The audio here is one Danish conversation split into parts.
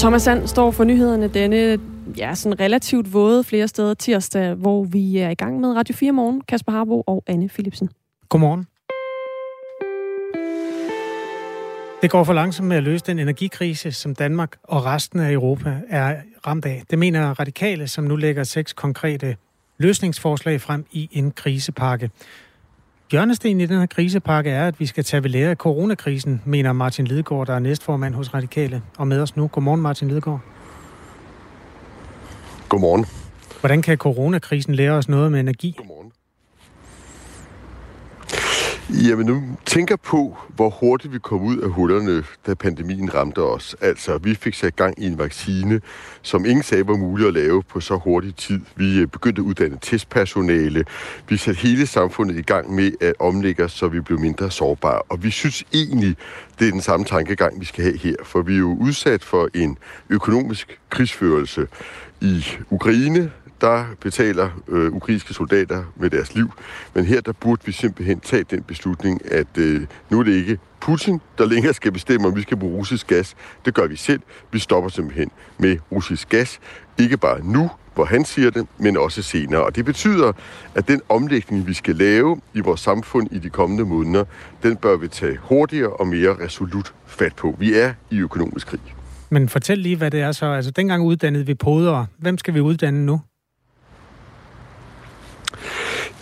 Thomas Sand står for nyhederne denne ja, sådan relativt våde flere steder tirsdag, hvor vi er i gang med Radio 4 morgen. Kasper Harbo og Anne Philipsen. Godmorgen. Det går for langsomt med at løse den energikrise, som Danmark og resten af Europa er ramt af. Det mener radikale, som nu lægger seks konkrete løsningsforslag frem i en krisepakke. Hjørnesten i den her krisepakke er, at vi skal tage ved lære af coronakrisen, mener Martin Lidegaard, der er næstformand hos Radikale, og med os nu. Godmorgen, Martin Lidegaard. Godmorgen. Hvordan kan coronakrisen lære os noget med energi? Godmorgen. Jamen nu tænker på, hvor hurtigt vi kom ud af hullerne, da pandemien ramte os. Altså, vi fik sat gang i en vaccine, som ingen sagde var muligt at lave på så hurtig tid. Vi øh, begyndte at uddanne testpersonale. Vi satte hele samfundet i gang med at omlægge os, så vi blev mindre sårbare. Og vi synes egentlig, det er den samme tankegang, vi skal have her. For vi er jo udsat for en økonomisk krigsførelse i Ukraine, der betaler øh, ukrainske soldater med deres liv. Men her der burde vi simpelthen tage den beslutning, at øh, nu er det ikke Putin, der længere skal bestemme, om vi skal bruge russisk gas. Det gør vi selv. Vi stopper simpelthen med russisk gas. Ikke bare nu, hvor han siger det, men også senere. Og det betyder, at den omlægning, vi skal lave i vores samfund i de kommende måneder, den bør vi tage hurtigere og mere resolut fat på. Vi er i økonomisk krig. Men fortæl lige, hvad det er så. Altså, dengang uddannede vi podere. Hvem skal vi uddanne nu?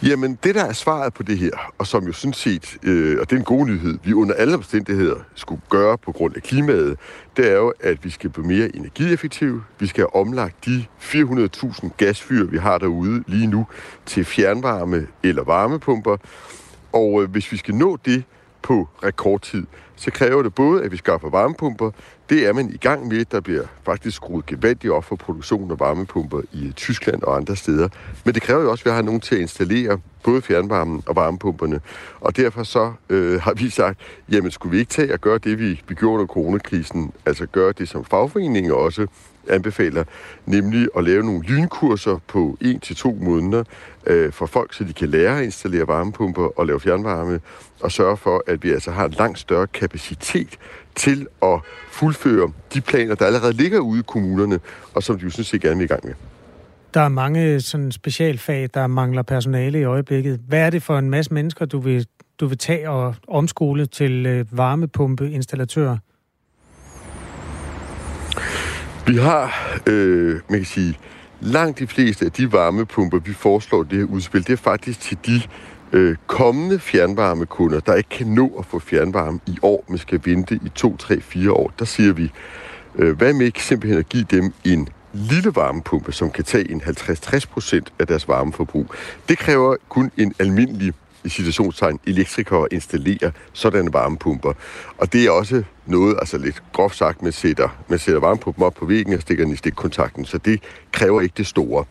Jamen, det der er svaret på det her, og som jo sådan set, øh, og det er en god nyhed, vi under alle omstændigheder skulle gøre på grund af klimaet, det er jo, at vi skal blive mere energieffektive. Vi skal have omlagt de 400.000 gasfyr, vi har derude lige nu, til fjernvarme eller varmepumper. Og øh, hvis vi skal nå det på rekordtid, så kræver det både, at vi skaffer varmepumper. Det er man i gang med. Der bliver faktisk skruet gevaldigt op for produktion af varmepumper i Tyskland og andre steder. Men det kræver jo også, at vi har nogen til at installere både fjernvarmen og varmepumperne. Og derfor så øh, har vi sagt, jamen skulle vi ikke tage og gøre det, vi, vi gjorde under coronakrisen, altså gøre det, som fagforeninger også anbefaler, nemlig at lave nogle lynkurser på 1-2 måneder øh, for folk, så de kan lære at installere varmepumper og lave fjernvarme, og sørge for, at vi altså har en langt større kapacitet til at fuldføre de planer, der allerede ligger ude i kommunerne, og som de jo sådan set gerne vil i gang med. Der er mange sådan specialfag, der mangler personale i øjeblikket. Hvad er det for en masse mennesker, du vil, du vil tage og omskole til øh, varmepumpeinstallatører? Vi har, øh, man kan sige, langt de fleste af de varmepumper, vi foreslår det her udspil, det er faktisk til de øh, kommende fjernvarmekunder, der ikke kan nå at få fjernvarme i år, men skal vente i 2, 3, 4 år. Der siger vi, øh, hvad med ikke simpelthen at give dem en lille varmepumpe, som kan tage en 50-60% af deres varmeforbrug. Det kræver kun en almindelig i situationstegn elektrikere installere sådanne varmepumper. Og det er også noget, altså lidt groft sagt, man sætter, man sætter varmepumpen op på væggen og stikker den i stikkontakten, så det kræver ikke det store.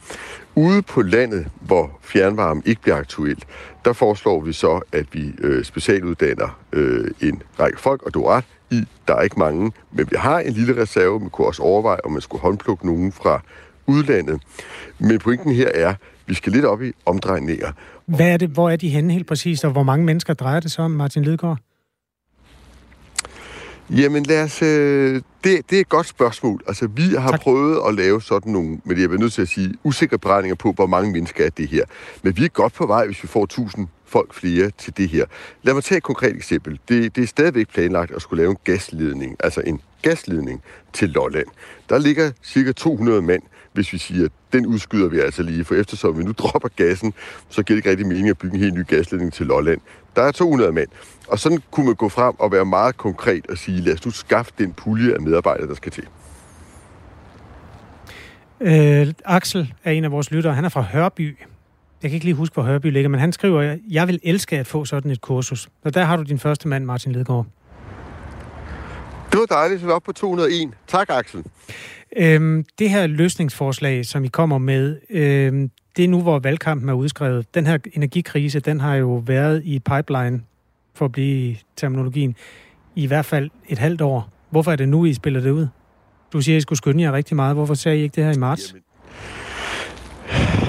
Ude på landet, hvor fjernvarme ikke bliver aktuelt, der foreslår vi så, at vi øh, specialuddanner øh, en række folk, og du er ret i, der er ikke mange, men vi har en lille reserve, man kunne også overveje, om man skulle håndplukke nogen fra udlandet. Men pointen her er, vi skal lidt op i omdrejninger. Hvad er det, hvor er de henne helt præcist, og hvor mange mennesker drejer det så om, Martin Lidegaard? Jamen lad os... Øh, det, det er et godt spørgsmål. Altså, vi har tak. prøvet at lave sådan nogle, men jeg er nødt til at sige, usikre beregninger på, hvor mange mennesker er det her. Men vi er godt på vej, hvis vi får 1000 folk flere til det her. Lad mig tage et konkret eksempel. Det, det er stadigvæk planlagt at skulle lave en gasledning, altså en gasledning til Lolland. Der ligger cirka 200 mand, hvis vi siger, at den udskyder vi altså lige, for eftersom vi nu dropper gassen, så giver det ikke rigtig mening at bygge en helt ny gasledning til Lolland. Der er 200 mand. Og sådan kunne man gå frem og være meget konkret og sige, lad os nu skaffe den pulje af medarbejdere, der skal til. Øh, Axel er en af vores lyttere. Han er fra Hørby. Jeg kan ikke lige huske, hvor Hørby ligger, men han skriver, jeg vil elske at få sådan et kursus. Så der har du din første mand, Martin Lidgaard. Det var dejligt, vi er oppe på 201. Tak, Axel. Øhm, det her løsningsforslag, som I kommer med, øhm, det er nu, hvor valgkampen er udskrevet. Den her energikrise, den har jo været i pipeline, for at blive terminologien, i hvert fald et halvt år. Hvorfor er det nu, I spiller det ud? Du siger, at I skulle skynde jer rigtig meget. Hvorfor sagde I ikke det her i marts? Jamen, ja,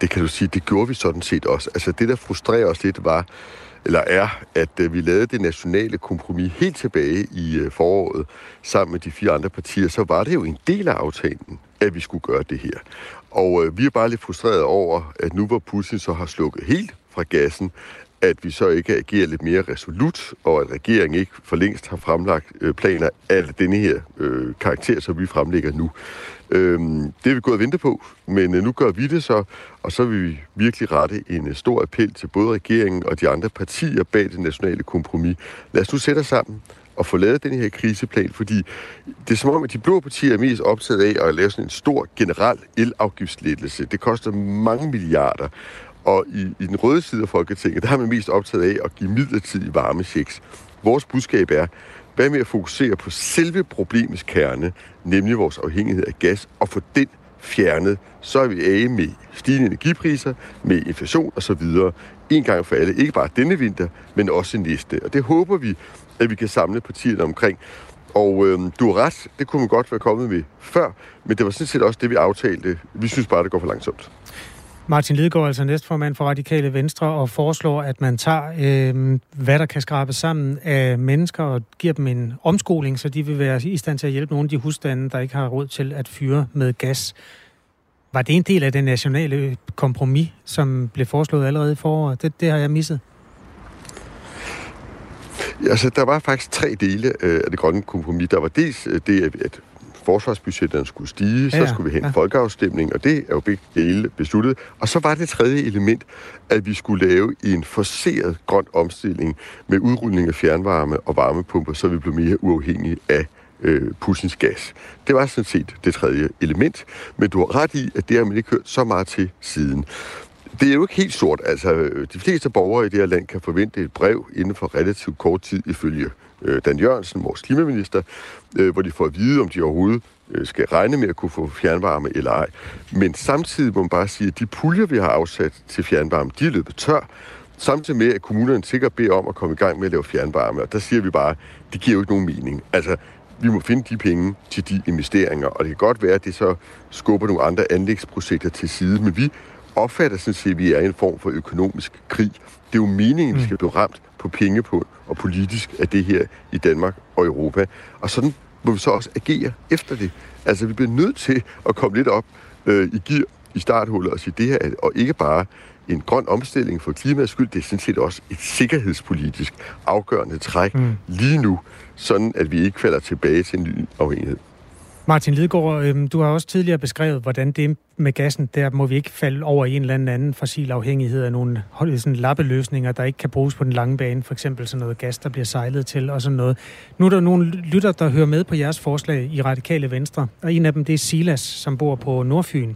det kan du sige. Det gjorde vi sådan set også. Altså det, der frustrerer os lidt, var, eller er, at øh, vi lavede det nationale kompromis helt tilbage i øh, foråret sammen med de fire andre partier, så var det jo en del af aftalen, at vi skulle gøre det her. Og øh, vi er bare lidt frustreret over, at nu hvor Putin så har slukket helt fra gassen, at vi så ikke agerer lidt mere resolut, og at regeringen ikke for længst har fremlagt øh, planer af denne her øh, karakter, som vi fremlægger nu. Øhm, det er vi gået og vente på, men øh, nu gør vi det så, og så vil vi virkelig rette en øh, stor appel til både regeringen og de andre partier bag det nationale kompromis. Lad os nu sætte os sammen og få lavet den her kriseplan, fordi det er som om, at de blå partier er mest optaget af at lave sådan en stor generel elafgiftslettelse. Det koster mange milliarder, og i, i den røde side af Folketinget, der har man mest optaget af at give midlertidige varmechecks. Vores budskab er, hvad med at fokusere på selve problemets kerne, nemlig vores afhængighed af gas, og få den fjernet, så er vi af med stigende energipriser, med inflation osv. En gang for alle. Ikke bare denne vinter, men også næste. Og det håber vi, at vi kan samle partierne omkring. Og øh, du har ret, det kunne man godt være kommet med før, men det var sådan set også det, vi aftalte. Vi synes bare, det går for langsomt. Martin Lidegaard, altså næstformand for Radikale Venstre, og foreslår, at man tager, øh, hvad der kan skrabes sammen af mennesker, og giver dem en omskoling, så de vil være i stand til at hjælpe nogle af de husstande, der ikke har råd til at fyre med gas. Var det en del af det nationale kompromis, som blev foreslået allerede i foråret? Det, det har jeg misset. Altså, der var faktisk tre dele øh, af det grønne kompromis. Der var dels øh, det, at forsvarsbudgetterne skulle stige, så ja, skulle vi have en ja. folkeafstemning, og det er jo begge dele besluttet. Og så var det tredje element, at vi skulle lave en forseret grøn omstilling med udrulning af fjernvarme og varmepumper, så vi blev mere uafhængige af øh, Putins gas. Det var sådan set det tredje element, men du har ret i, at det har man ikke hørt så meget til siden. Det er jo ikke helt sort. Altså, de fleste borgere i det her land kan forvente et brev inden for relativt kort tid ifølge øh, Dan Jørgensen, vores klimaminister, øh, hvor de får at vide, om de overhovedet øh, skal regne med at kunne få fjernvarme eller ej. Men samtidig må man bare sige, at de puljer, vi har afsat til fjernvarme, de er løbet tør, samtidig med, at kommunerne sikkert beder om at komme i gang med at lave fjernvarme. Og der siger vi bare, det giver jo ikke nogen mening. Altså, vi må finde de penge til de investeringer, og det kan godt være, at det så skubber nogle andre anlægsprojekter til side, men vi opfatter sådan set, at vi er i en form for økonomisk krig. Det er jo meningen, at vi mm. skal blive ramt på penge på og politisk af det her i Danmark og Europa. Og sådan må vi så også agere efter det. Altså, vi bliver nødt til at komme lidt op øh, i gear i starthullet og sige det her, og ikke bare en grøn omstilling for klimaets skyld, det er sådan set også et sikkerhedspolitisk afgørende træk mm. lige nu, sådan at vi ikke falder tilbage til en ny afhængighed. Martin Lidegaard, øhm, du har også tidligere beskrevet, hvordan det med gassen, der må vi ikke falde over i en eller anden fossil afhængighed af nogle sådan lappeløsninger, der ikke kan bruges på den lange bane, for eksempel sådan noget gas, der bliver sejlet til og sådan noget. Nu er der nogle lytter, der hører med på jeres forslag i Radikale Venstre, og en af dem det er Silas, som bor på Nordfyn.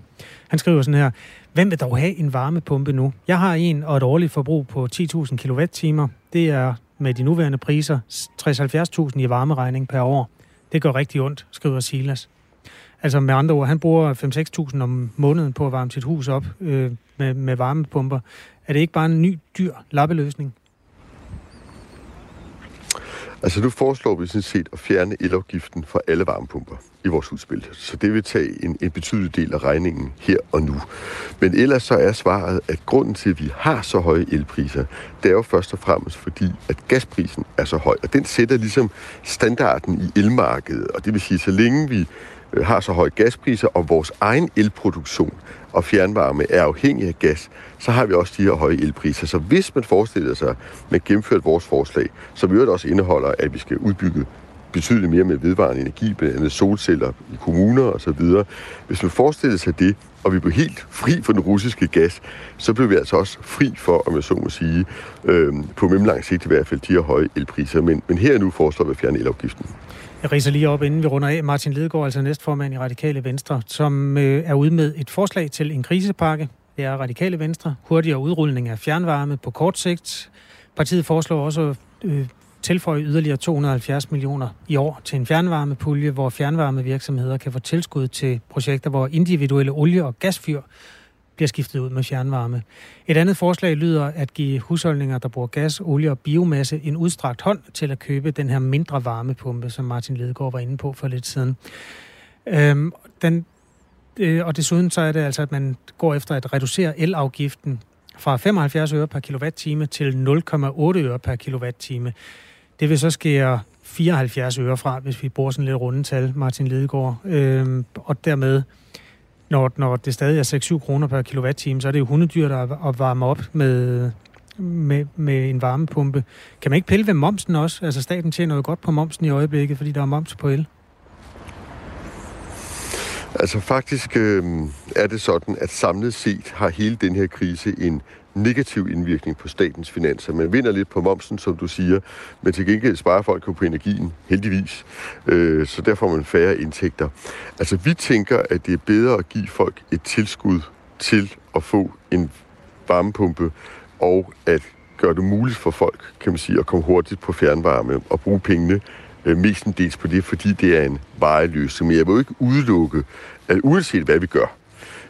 Han skriver sådan her, Hvem vil dog have en varmepumpe nu? Jeg har en og et årligt forbrug på 10.000 kWh. Det er med de nuværende priser 60-70.000 i varmeregning per år. Det går rigtig ondt, skriver Silas. Altså med andre ord, han bruger 5-6.000 om måneden på at varme sit hus op øh, med, med varmepumper. Er det ikke bare en ny, dyr lappeløsning? Altså nu foreslår vi sådan set at fjerne elafgiften for alle varmepumper i vores udspil. Så det vil tage en, en betydelig del af regningen her og nu. Men ellers så er svaret, at grunden til, at vi har så høje elpriser, det er jo først og fremmest fordi, at gasprisen er så høj. Og den sætter ligesom standarden i elmarkedet. Og det vil sige, så længe vi Øh, har så høje gaspriser, og vores egen elproduktion og fjernvarme er afhængig af gas, så har vi også de her høje elpriser. Så hvis man forestiller sig, at man gennemført vores forslag, som i øvrigt også indeholder, at vi skal udbygge betydeligt mere med vedvarende energi, blandt andet solceller i kommuner osv. Hvis man forestiller sig det, og vi blev helt fri for den russiske gas, så blev vi altså også fri for, om jeg så må sige, øh, på mellemlang sigt i hvert fald, de her høje elpriser. Men, men her nu foreslår vi at fjerne elafgiften. Jeg riser lige op, inden vi runder af. Martin Lidegaard, altså næstformand i Radikale Venstre, som øh, er ude med et forslag til en krisepakke. Det er Radikale Venstre. Hurtigere udrulning af fjernvarme på kort sigt. Partiet foreslår også øh, tilføje yderligere 270 millioner i år til en fjernvarmepulje, hvor fjernvarmevirksomheder kan få tilskud til projekter, hvor individuelle olie- og gasfyr bliver skiftet ud med fjernvarme. Et andet forslag lyder at give husholdninger, der bruger gas, olie og biomasse, en udstrakt hånd til at købe den her mindre varmepumpe, som Martin Ledegaard var inde på for lidt siden. Øhm, den, øh, og desuden så er det altså, at man går efter at reducere elafgiften fra 75 øre per kilowatt-time til 0,8 øre per kilowatt-time. Det vil så skære 74 øre fra, hvis vi bruger sådan lidt rundetal, Martin Lidegaard. Øhm, og dermed, når, når det stadig er 6-7 kroner per kilowatt-time, så er det jo hundedyrt at, at varme op med, med, med en varmepumpe. Kan man ikke pille ved momsen også? Altså staten tjener jo godt på momsen i øjeblikket, fordi der er moms på el. Altså faktisk øh, er det sådan, at samlet set har hele den her krise en negativ indvirkning på statens finanser. Man vinder lidt på momsen, som du siger, men til gengæld sparer folk jo på energien, heldigvis. Øh, så der får man færre indtægter. Altså vi tænker, at det er bedre at give folk et tilskud til at få en varmepumpe, og at gøre det muligt for folk, kan man sige, at komme hurtigt på fjernvarme og bruge pengene øh, mestendels på det, fordi det er en varig. Men jeg vil jo ikke udelukke, at uanset hvad vi gør,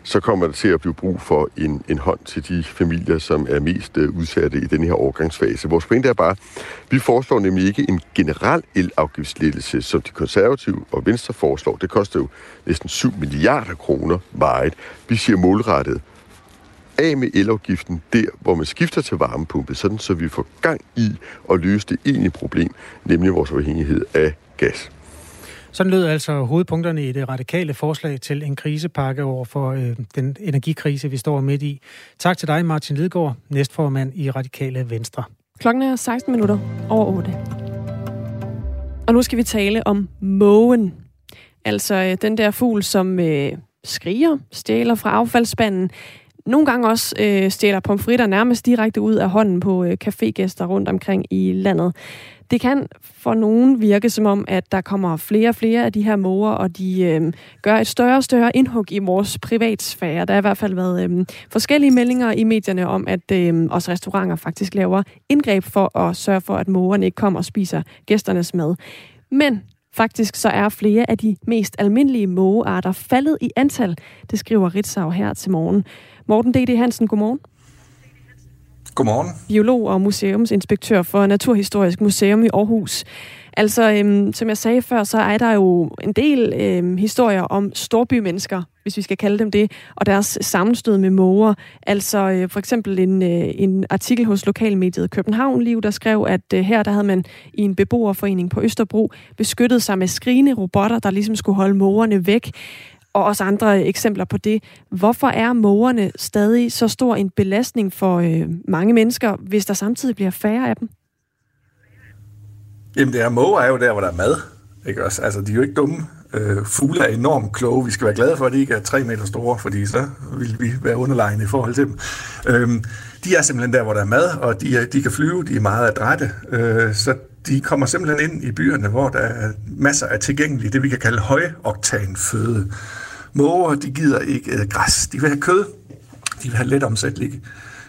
så kommer der til at blive brug for en, en hånd til de familier, som er mest øh, udsatte i den her overgangsfase. Vores pointe er bare, vi foreslår nemlig ikke en generel elafgiftslettelse, som de konservative og venstre foreslår. Det koster jo næsten 7 milliarder kroner vejet. Vi siger målrettet af med elafgiften der, hvor man skifter til varmepumpe, sådan så vi får gang i at løse det egentlige problem, nemlig vores afhængighed af gas. Sådan lød altså hovedpunkterne i det radikale forslag til en krisepakke over for øh, den energikrise, vi står midt i. Tak til dig, Martin Lidgaard, næstformand i Radikale Venstre. Klokken er 16 minutter over 8. Og nu skal vi tale om mågen. Altså øh, den der fugl, som øh, skriger, stjæler fra affaldsspanden, nogle gange også øh, stjæler pomfritter nærmest direkte ud af hånden på øh, cafégæster rundt omkring i landet. Det kan for nogen virke som om, at der kommer flere og flere af de her måger, og de øh, gør et større og større indhug i vores privatsfære. Der har i hvert fald været øh, forskellige meldinger i medierne om, at øh, også restauranter faktisk laver indgreb for at sørge for, at mågerne ikke kommer og spiser gæsternes mad. Men Faktisk så er flere af de mest almindelige mågearter faldet i antal, det skriver Ritzau her til morgen. Morten D.D. Hansen, godmorgen. Godmorgen. Biolog og museumsinspektør for Naturhistorisk Museum i Aarhus. Altså, øhm, som jeg sagde før, så er der jo en del øhm, historier om storbymennesker, hvis vi skal kalde dem det, og deres sammenstød med måger. Altså øh, for eksempel en, øh, en artikel hos lokalmediet København Liv, der skrev, at øh, her der havde man i en beboerforening på Østerbro beskyttet sig med skrigende robotter, der ligesom skulle holde mågerne væk og også andre eksempler på det. Hvorfor er mågerne stadig så stor en belastning for øh, mange mennesker, hvis der samtidig bliver færre af dem? Jamen, det er måger er jo der, hvor der er mad. Ikke også? Altså, de er jo ikke dumme. Øh, fugle er enormt kloge. Vi skal være glade for, at de ikke er tre meter store, fordi så vil vi være underlegne i forhold til dem. Øh, de er simpelthen der, hvor der er mad, og de, er, de kan flyve, de er meget adrette. Øh, så de kommer simpelthen ind i byerne, hvor der er masser af tilgængelige, det vi kan kalde højoktan føde. Måger, de gider ikke øh, græs. De vil have kød. De vil have let omsættelige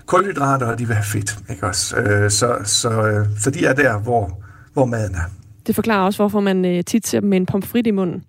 kulhydrater, og de vil have fedt. Ikke også? Øh, så, så, øh, så de er der, hvor, hvor maden er. Det forklarer også, hvorfor man øh, tit ser dem med en pomfrit i munden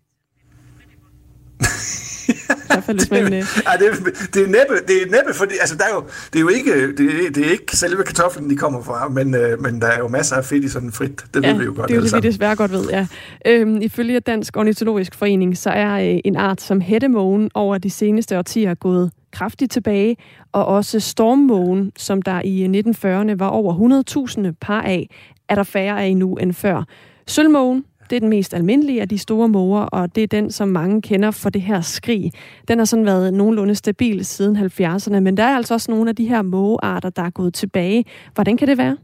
hvert fald, hvis man... det, ja, det, det, er næppe, det er næppe, fordi altså, der er jo, det er jo ikke, det, er, det er ikke selve kartoflen, de kommer fra, men, øh, men der er jo masser af fedt i sådan frit. Det ja, ved vi jo godt. det er jo det, vi desværre godt ved, ja. Øhm, ifølge Dansk Ornitologisk Forening, så er øh, en art som hættemågen over de seneste årtier gået kraftigt tilbage, og også stormmågen, som der i 1940'erne var over 100.000 par af, er der færre af nu end før. Sølvmågen, det er den mest almindelige af de store måger, og det er den, som mange kender for det her skrig. Den har sådan været nogenlunde stabil siden 70'erne, men der er altså også nogle af de her mågearter, der er gået tilbage. Hvordan kan det være?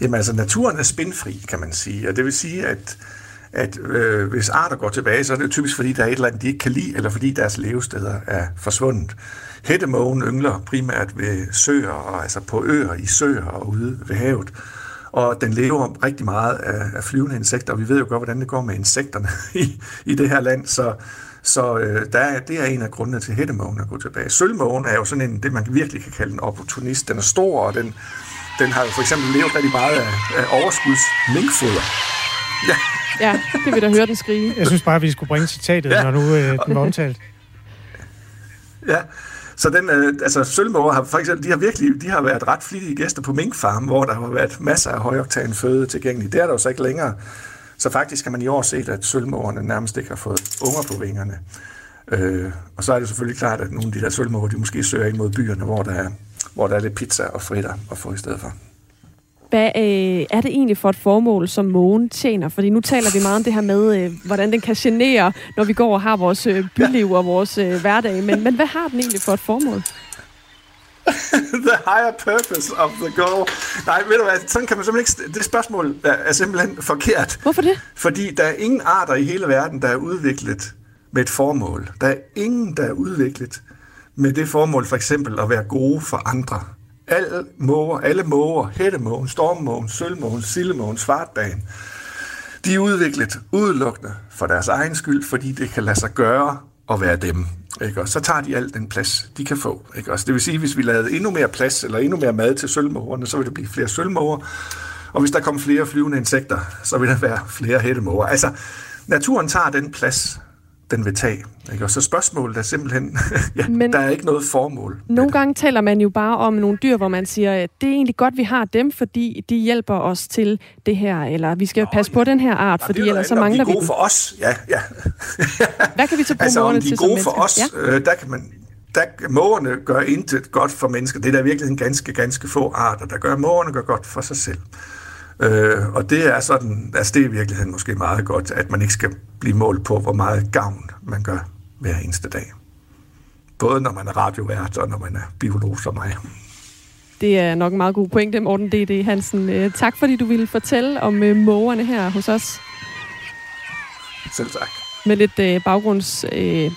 Jamen altså, naturen er spindfri, kan man sige, og det vil sige, at at øh, hvis arter går tilbage, så er det typisk fordi, der er et eller andet, de ikke kan lide, eller fordi deres levesteder er forsvundet. Hættemågen yngler primært ved søer, og altså på øer, i søer og ude ved havet og den lever rigtig meget af, af flyvende insekter, og vi ved jo godt, hvordan det går med insekterne i, i det her land, så, så øh, der er, det er en af grundene til hættemågen at gå tilbage. Sølvmågen er jo sådan en, det man virkelig kan kalde en opportunist. Den er stor, og den, den har jo for eksempel levet rigtig meget af, af overskuds minkfoder. Ja. ja, det vil da høre den skrige. Jeg synes bare, at vi skulle bringe citatet, ja. når nu øh, den var omtalt. Ja, så den, øh, altså sølvmåger har for eksempel, de har virkelig, de har været ret flittige gæster på minkfarm, hvor der har været masser af højoktan føde tilgængeligt. Det er der jo så ikke længere. Så faktisk kan man i år se, at sølvmågerne nærmest ikke har fået unger på vingerne. Øh, og så er det selvfølgelig klart, at nogle af de der sølvmåger, de måske søger ind mod byerne, hvor der er, hvor der er lidt pizza og fritter at få i stedet for. Hvad øh, er det egentlig for et formål, som mågen tjener? Fordi nu taler vi meget om det her med, øh, hvordan den kan genere, når vi går og har vores øh, byliv og vores øh, hverdag. Men, men hvad har den egentlig for et formål? the higher purpose of the goal. Nej, ved du hvad, sådan kan man simpelthen ikke... Det spørgsmål er simpelthen forkert. Hvorfor det? Fordi der er ingen arter i hele verden, der er udviklet med et formål. Der er ingen, der er udviklet med det formål for eksempel at være gode for andre. Alle måger, alle måger, hættemågen, stormmågen, sølvmågen, sildemågen, svartbagen, de er udviklet udelukkende for deres egen skyld, fordi det kan lade sig gøre at være dem. Ikke? Og så tager de al den plads, de kan få. Ikke? Også det vil sige, at hvis vi lavede endnu mere plads eller endnu mere mad til sølvmågerne, så ville der blive flere sølvmåger. Og hvis der kommer flere flyvende insekter, så vil der være flere hættemåger. Altså, naturen tager den plads, den vil tage. Ikke? Og så spørgsmålet er simpelthen, ja, Men der er ikke noget formål. Nogle gange taler man jo bare om nogle dyr, hvor man siger, at det er egentlig godt, vi har dem, fordi de hjælper os til det her, eller vi skal Nå, passe ja. på den her art, fordi ellers så mangler vi de er gode for os, ja. ja. Hvad kan vi så bruge altså, mågerne til som mennesker? for os, ja. øh, der kan man der, mågerne gør intet godt for mennesker. Det er der virkelig en ganske, ganske få arter, der gør. Mågerne gør godt for sig selv. Øh, og det er sådan, altså det er i virkeligheden måske meget godt, at man ikke skal blive målt på, hvor meget gavn man gør hver eneste dag. Både når man er radiovært og når man er biolog som mig. Det er nok en meget god pointe, Morten D.D. Hansen. Øh, tak fordi du ville fortælle om øh, mågerne her hos os. Selv tak. Med lidt øh, baggrunds... Øh,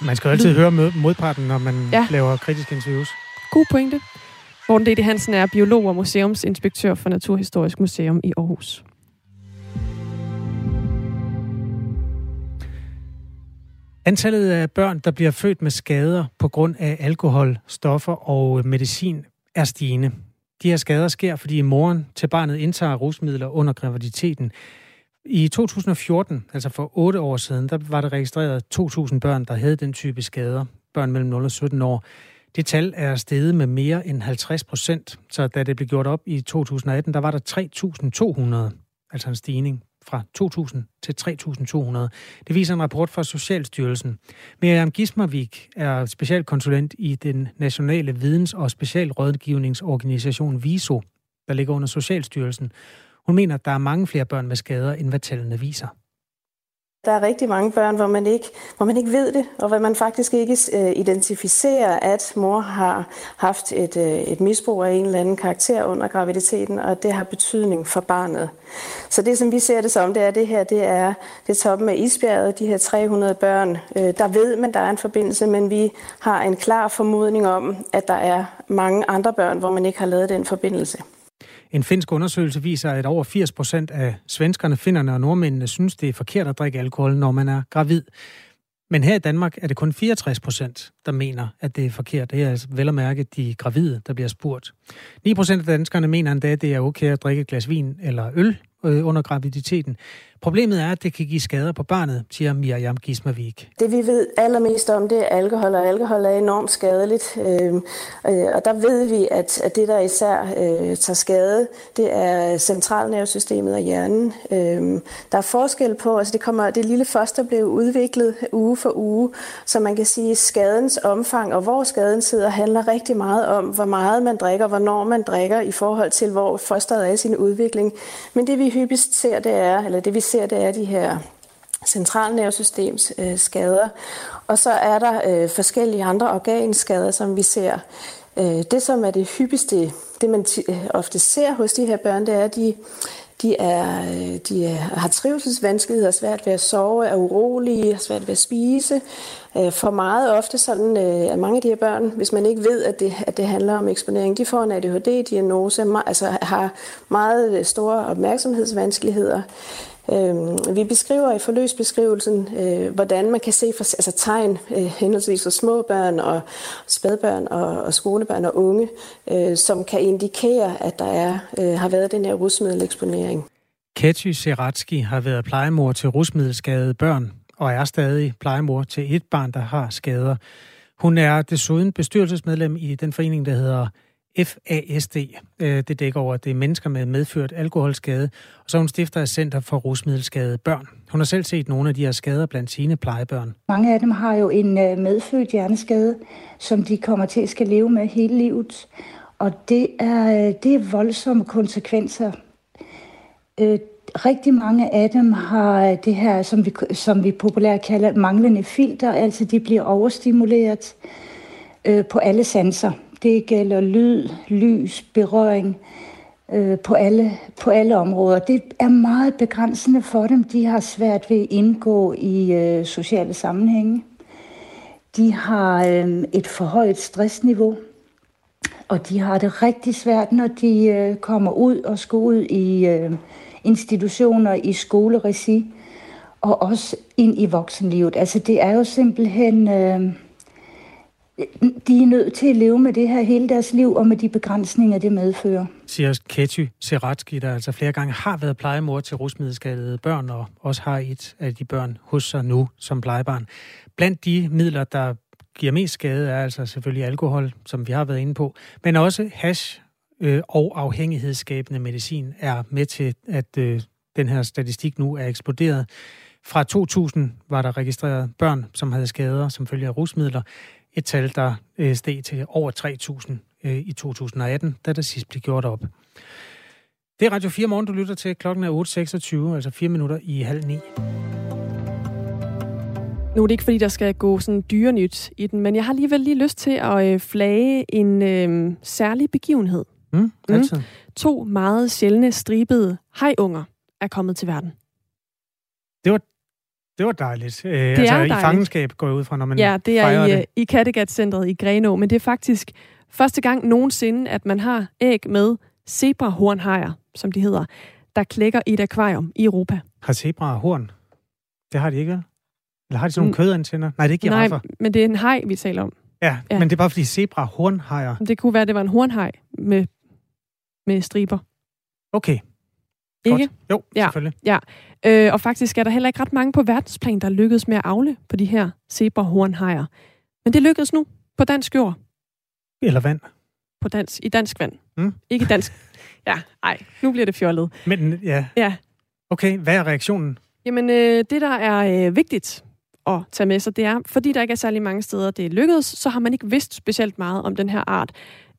man skal jo altid høre modparten, når man ja. laver kritiske interviews. God pointe. Morten D.D. Hansen er biolog og museumsinspektør for Naturhistorisk Museum i Aarhus. Antallet af børn, der bliver født med skader på grund af alkohol, stoffer og medicin, er stigende. De her skader sker, fordi moren til barnet indtager rusmidler under graviditeten. I 2014, altså for otte år siden, der var der registreret 2.000 børn, der havde den type skader. Børn mellem 0 og 17 år. Det tal er steget med mere end 50 procent, så da det blev gjort op i 2018, der var der 3.200, altså en stigning fra 2.000 til 3.200. Det viser en rapport fra Socialstyrelsen. Miriam Gismarvik er specialkonsulent i den nationale videns- og specialrådgivningsorganisation VISO, der ligger under Socialstyrelsen. Hun mener, at der er mange flere børn med skader, end hvad tallene viser. Der er rigtig mange børn, hvor man ikke, hvor man ikke ved det, og hvor man faktisk ikke øh, identificerer, at mor har haft et, øh, et misbrug af en eller anden karakter under graviditeten, og det har betydning for barnet. Så det, som vi ser det som, det er det her, det er, det er toppen af isbjerget, de her 300 børn. Øh, der ved men der er en forbindelse, men vi har en klar formodning om, at der er mange andre børn, hvor man ikke har lavet den forbindelse. En finsk undersøgelse viser, at over 80 procent af svenskerne, finnerne og nordmændene synes, det er forkert at drikke alkohol, når man er gravid. Men her i Danmark er det kun 64 procent, der mener, at det er forkert. Det er altså vel at mærke de gravide, der bliver spurgt. 9 procent af danskerne mener endda, at det er okay at drikke et glas vin eller øl øh, under graviditeten. Problemet er, at det kan give skader på barnet, siger Miriam Gismavik. Det vi ved allermest om, det er alkohol, og alkohol er enormt skadeligt. Øhm, øh, og der ved vi, at, at det, der især øh, tager skade, det er centralnervesystemet og hjernen. Øh, der er forskel på, altså det, kommer, det lille foster blev udviklet uge for uge, så man kan sige, at skadens omfang og hvor skaden sidder, handler rigtig meget om, hvor meget man drikker, hvornår man drikker i forhold til, hvor fosteret er i sin udvikling. Men det vi hyppigst ser, det er, eller det vi ser, det er de her centralnervesystems øh, skader. Og så er der øh, forskellige andre organskader, som vi ser. Øh, det, som er det hyppigste, det man øh, ofte ser hos de her børn, det er, at de, de, er, øh, de er, har trivselsvanskeligheder, svært ved at sove, er urolige, svært ved at spise. Øh, for meget ofte sådan, at øh, mange af de her børn, hvis man ikke ved, at det, at det handler om eksponering, de får en ADHD-diagnose, altså har meget store opmærksomhedsvanskeligheder. Øh, vi beskriver i forløsbeskrivelsen, øh, hvordan man kan se for, altså tegn øh, henholdsvis for små børn og spædbørn og, og skolebørn og unge, øh, som kan indikere, at der er, har været den her rusmiddeleksponering. Ketty Seratski har været plejemor til rusmiddelskadede børn og er stadig plejemor til et barn, der har skader. Hun er desuden bestyrelsesmedlem i den forening, der hedder FASD. Øh, det dækker over, at det er mennesker med medført alkoholskade, og så er hun stifter af Center for Rusmiddelskade Børn. Hun har selv set nogle af de her skader blandt sine plejebørn. Mange af dem har jo en øh, medfødt hjerneskade, som de kommer til at skal leve med hele livet. Og det er, øh, det er voldsomme konsekvenser. Øh, rigtig mange af dem har det her, som vi, som vi populært kalder manglende filter, altså de bliver overstimuleret på alle sanser. Det gælder lyd, lys, berøring øh, på, alle, på alle områder. Det er meget begrænsende for dem. De har svært ved at indgå i øh, sociale sammenhænge. De har øh, et forhøjet stressniveau, og de har det rigtig svært, når de øh, kommer ud og skal ud i øh, institutioner, i skoleregi, og også ind i voksenlivet. Altså det er jo simpelthen... Øh, de er nødt til at leve med det her hele deres liv, og med de begrænsninger, det medfører. Siger Ketty Seratski, der altså flere gange har været plejemor til rusmiddelskadede børn, og også har et af de børn hos sig nu som plejebarn. Blandt de midler, der giver mest skade, er altså selvfølgelig alkohol, som vi har været inde på, men også hash øh, og afhængighedsskabende medicin er med til, at øh, den her statistik nu er eksploderet. Fra 2000 var der registreret børn, som havde skader som følge af rusmidler. Et tal, der øh, steg til over 3.000 øh, i 2018, da det sidst blev gjort op. Det er Radio 4 morgen, du lytter til. Klokken er 8.26, altså 4 minutter i halv ni. Nu er det ikke, fordi der skal gå sådan dyrenyt i den, men jeg har alligevel lige lyst til at øh, flage en øh, særlig begivenhed. Mm, altid. Mm. To meget sjældne stribede hajunger er kommet til verden. Det var det var dejligt. Øh, det altså, er dejligt. i fangenskab går jeg ud fra, når man Ja, det er i, det. Øh, i Kattegat-centret i Grenå, men det er faktisk første gang nogensinde, at man har æg med zebrahornhajer, som de hedder, der klækker i et akvarium i Europa. Har zebra horn? Det har de ikke, Eller har de sådan nogle mm. kødantænder? Nej, det er ikke giraffer. Nej, men det er en haj, vi taler om. Ja, ja. men det er bare fordi zebra hornhajer. Det kunne være, at det var en hornhaj med, med striber. Okay. Ikke? Godt. Jo, ja. selvfølgelig. Ja, øh, og faktisk er der heller ikke ret mange på verdensplan, der lykkedes med at afle på de her zebrahornhajer. Men det lykkedes nu på dansk jord. Eller vand. På dans, I dansk vand. Mm. Ikke dansk. Ja, nej, nu bliver det fjollet. Men ja. Ja. Okay, hvad er reaktionen? Jamen, øh, det der er øh, vigtigt at tage med sig, det er, fordi der ikke er særlig mange steder, det er lykkedes, så har man ikke vidst specielt meget om den her art.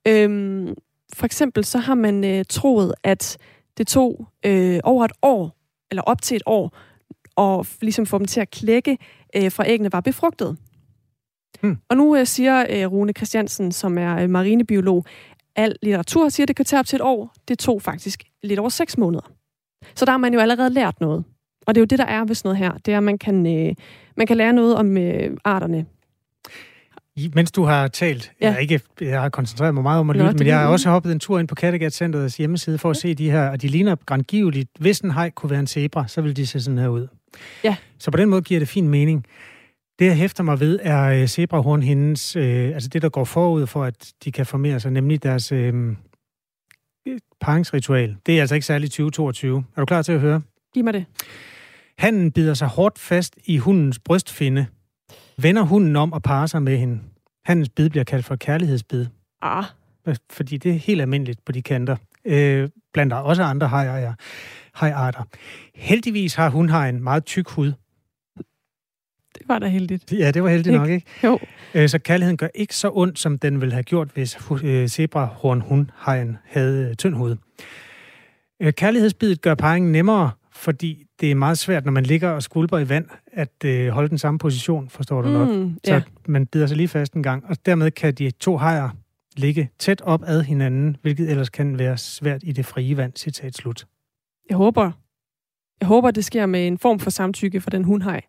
Øhm, for eksempel så har man øh, troet, at det tog øh, over et år, eller op til et år, og ligesom få dem til at klække, øh, fra æggene var befrugtet. Hmm. Og nu øh, siger øh, Rune Christiansen, som er øh, marinebiolog, al litteratur siger, at det kan tage op til et år. Det tog faktisk lidt over seks måneder. Så der har man jo allerede lært noget. Og det er jo det, der er ved sådan noget her. Det er, at man kan, øh, man kan lære noget om øh, arterne mens du har talt, ja. jeg, ikke, jeg har koncentreret mig meget om at lytte, men jeg har også hoppet en tur ind på Kattegat Centerets hjemmeside for at se de her, og de ligner grandgiveligt. Hvis en hej kunne være en zebra, så ville de se sådan her ud. Ja. Så på den måde giver det fin mening. Det, jeg hæfter mig ved, er øh, zebrahornhindens, øh, altså det, der går forud for, at de kan formere sig, nemlig deres øh, paringsritual. Det er altså ikke særligt 2022. Er du klar til at høre? Giv mig det. Handen bider sig hårdt fast i hundens brystfinde, vender hunden om og parer sig med hende. Handens bid bliver kaldt for kærlighedsbid. Ah. Fordi det er helt almindeligt på de kanter. Øh, blandt også andre hajer, hajarter. Heldigvis har hun har en meget tyk hud. Det var da heldigt. Ja, det var heldigt ikke? nok, ikke? Jo. Øh, så kærligheden gør ikke så ondt, som den ville have gjort, hvis øh, zebrahorn hun havde tynd hud. Øh, kærlighedsbidet gør parringen nemmere, fordi det er meget svært, når man ligger og skulper i vand, at øh, holde den samme position, forstår du mm, nok. Så ja. man bider sig lige fast en gang, og dermed kan de to hajer ligge tæt op ad hinanden, hvilket ellers kan være svært i det frie vand, citat slut. Jeg håber, jeg håber, det sker med en form for samtykke for den hundhaj.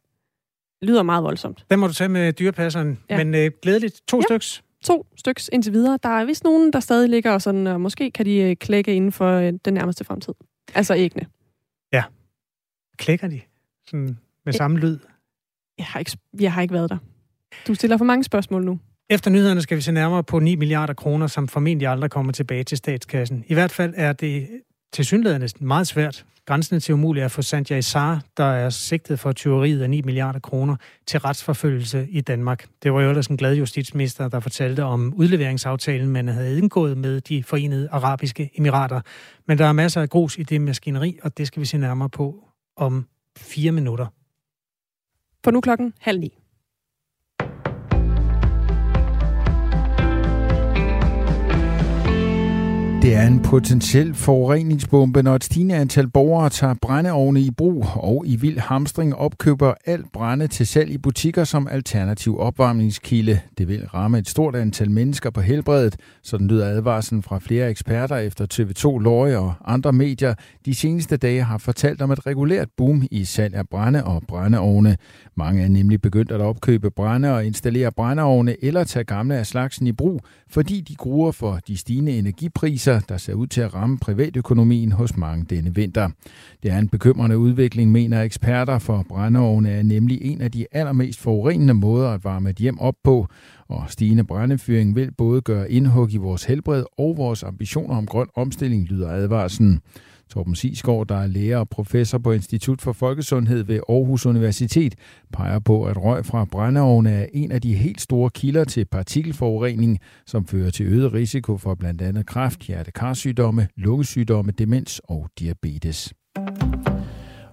Det lyder meget voldsomt. Den må du tage med dyrepasseren, ja. men øh, glædeligt. To ja. styks. To styks indtil videre. Der er vist nogen, der stadig ligger, og, sådan, og måske kan de øh, klække inden for øh, den nærmeste fremtid. Altså æggene. Klækker de sådan med samme lyd? Jeg har, ikke, jeg har ikke været der. Du stiller for mange spørgsmål nu. Efter nyhederne skal vi se nærmere på 9 milliarder kroner, som formentlig aldrig kommer tilbage til statskassen. I hvert fald er det til synligheden meget svært, grænsen til umuligt at få Sanjay Sar, der er sigtet for tyveriet af 9 milliarder kroner, til retsforfølgelse i Danmark. Det var jo ellers en glad justitsminister, der fortalte om udleveringsaftalen, man havde indgået med de forenede arabiske emirater. Men der er masser af grus i det maskineri, og det skal vi se nærmere på om fire minutter. For nu klokken halv ni. Det er en potentiel forureningsbombe, når et stigende antal borgere tager brændeovne i brug og i vild hamstring opkøber alt brænde til salg i butikker som alternativ opvarmningskilde. Det vil ramme et stort antal mennesker på helbredet, sådan lyder advarslen fra flere eksperter efter TV2 Løje og andre medier. De seneste dage har fortalt om et regulært boom i salg af brænde og brændeovne. Mange er nemlig begyndt at opkøbe brænde og installere brændeovne eller tage gamle af slagsen i brug, fordi de gruer for de stigende energipriser, der ser ud til at ramme privatøkonomien hos mange denne vinter. Det er en bekymrende udvikling, mener eksperter, for brændeovne er nemlig en af de allermest forurenende måder at varme et hjem op på, og stigende brændefyring vil både gøre indhug i vores helbred og vores ambitioner om grøn omstilling, lyder advarslen. Torben Sisgaard, der er lærer og professor på Institut for Folkesundhed ved Aarhus Universitet, peger på, at røg fra brændeovne er en af de helt store kilder til partikelforurening, som fører til øget risiko for blandt andet kræft, hjertekarsygdomme, lungesygdomme, demens og diabetes.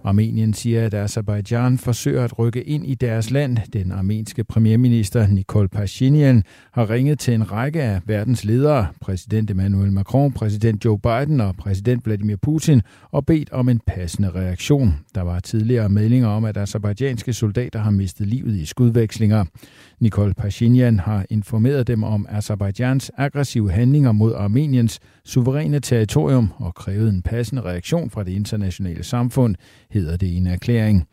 Armenien siger, at Azerbaijan forsøger at rykke ind i deres land. Den armenske premierminister Nikol Pashinyan har ringet til en række af verdens ledere, præsident Emmanuel Macron, præsident Joe Biden og præsident Vladimir Putin, og bedt om en passende reaktion. Der var tidligere meldinger om, at azerbaijanske soldater har mistet livet i skudvekslinger. Nicole Pashinyan har informeret dem om Azerbaijans aggressive handlinger mod Armeniens suveræne territorium og krævet en passende reaktion fra det internationale samfund, hedder det i en erklæring.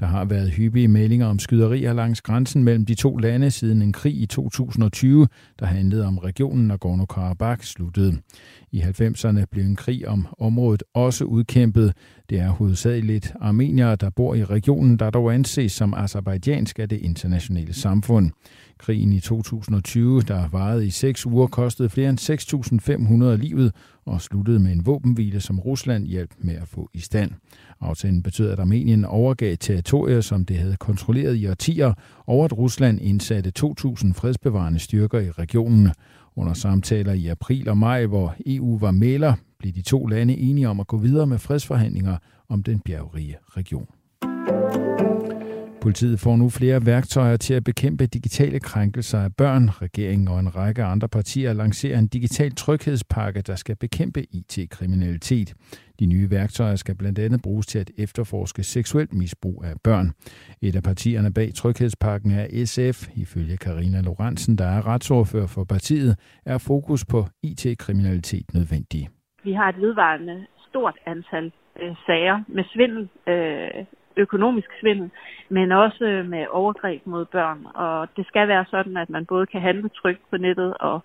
Der har været hyppige meldinger om skyderier langs grænsen mellem de to lande siden en krig i 2020, der handlede om regionen Nagorno-Karabakh sluttede. I 90'erne blev en krig om området også udkæmpet. Det er hovedsageligt armeniere, der bor i regionen, der dog anses som azerbaijansk af det internationale samfund. Krigen i 2020, der varede i seks uger, kostede flere end 6.500 livet og sluttede med en våbenhvile, som Rusland hjalp med at få i stand. Aftalen betød, at Armenien overgav territorier, som det havde kontrolleret i årtier, og at Rusland indsatte 2.000 fredsbevarende styrker i regionen. Under samtaler i april og maj, hvor EU var maler, blev de to lande enige om at gå videre med fredsforhandlinger om den bjergrige region. Politiet får nu flere værktøjer til at bekæmpe digitale krænkelser af børn. Regeringen og en række andre partier lancerer en digital tryghedspakke, der skal bekæmpe IT-kriminalitet. De nye værktøjer skal blandt andet bruges til at efterforske seksuelt misbrug af børn. Et af partierne bag tryghedspakken er SF. Ifølge Karina Lorentzen, der er retsordfører for partiet, er fokus på IT-kriminalitet nødvendig. Vi har et vedvarende stort antal øh, sager med svindel, øh, økonomisk svindel, men også øh, med overgreb mod børn. Og det skal være sådan, at man både kan handle trygt på nettet, og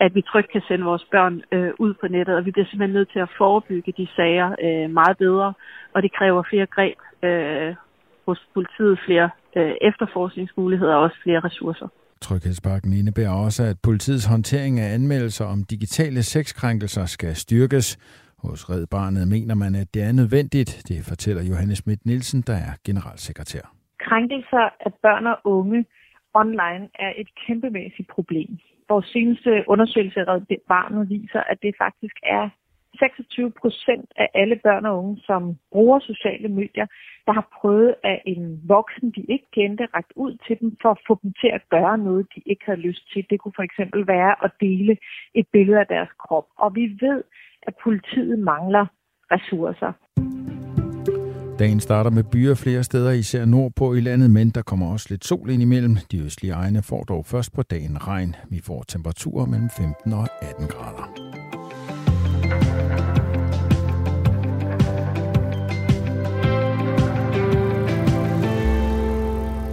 at vi trygt kan sende vores børn øh, ud på nettet. Og vi bliver simpelthen nødt til at forebygge de sager øh, meget bedre, og det kræver flere greb øh, hos politiet, flere øh, efterforskningsmuligheder og også flere ressourcer. Tryghedsparken indebærer også, at politiets håndtering af anmeldelser om digitale sexkrænkelser skal styrkes. Hos Red Barnet mener man, at det er nødvendigt. Det fortæller Johannes Schmidt Nielsen, der er generalsekretær. Krænkelser af børn og unge online er et kæmpemæssigt problem. Vores seneste undersøgelse af Red Barnet viser, at det faktisk er 26 procent af alle børn og unge, som bruger sociale medier, der har prøvet at en voksen, de ikke kendte, ret ud til dem for at få dem til at gøre noget, de ikke havde lyst til. Det kunne for eksempel være at dele et billede af deres krop. Og vi ved, at politiet mangler ressourcer. Dagen starter med byer flere steder, især nordpå i landet, men der kommer også lidt sol ind imellem. De østlige egne får dog først på dagen regn. Vi får temperaturer mellem 15 og 18 grader.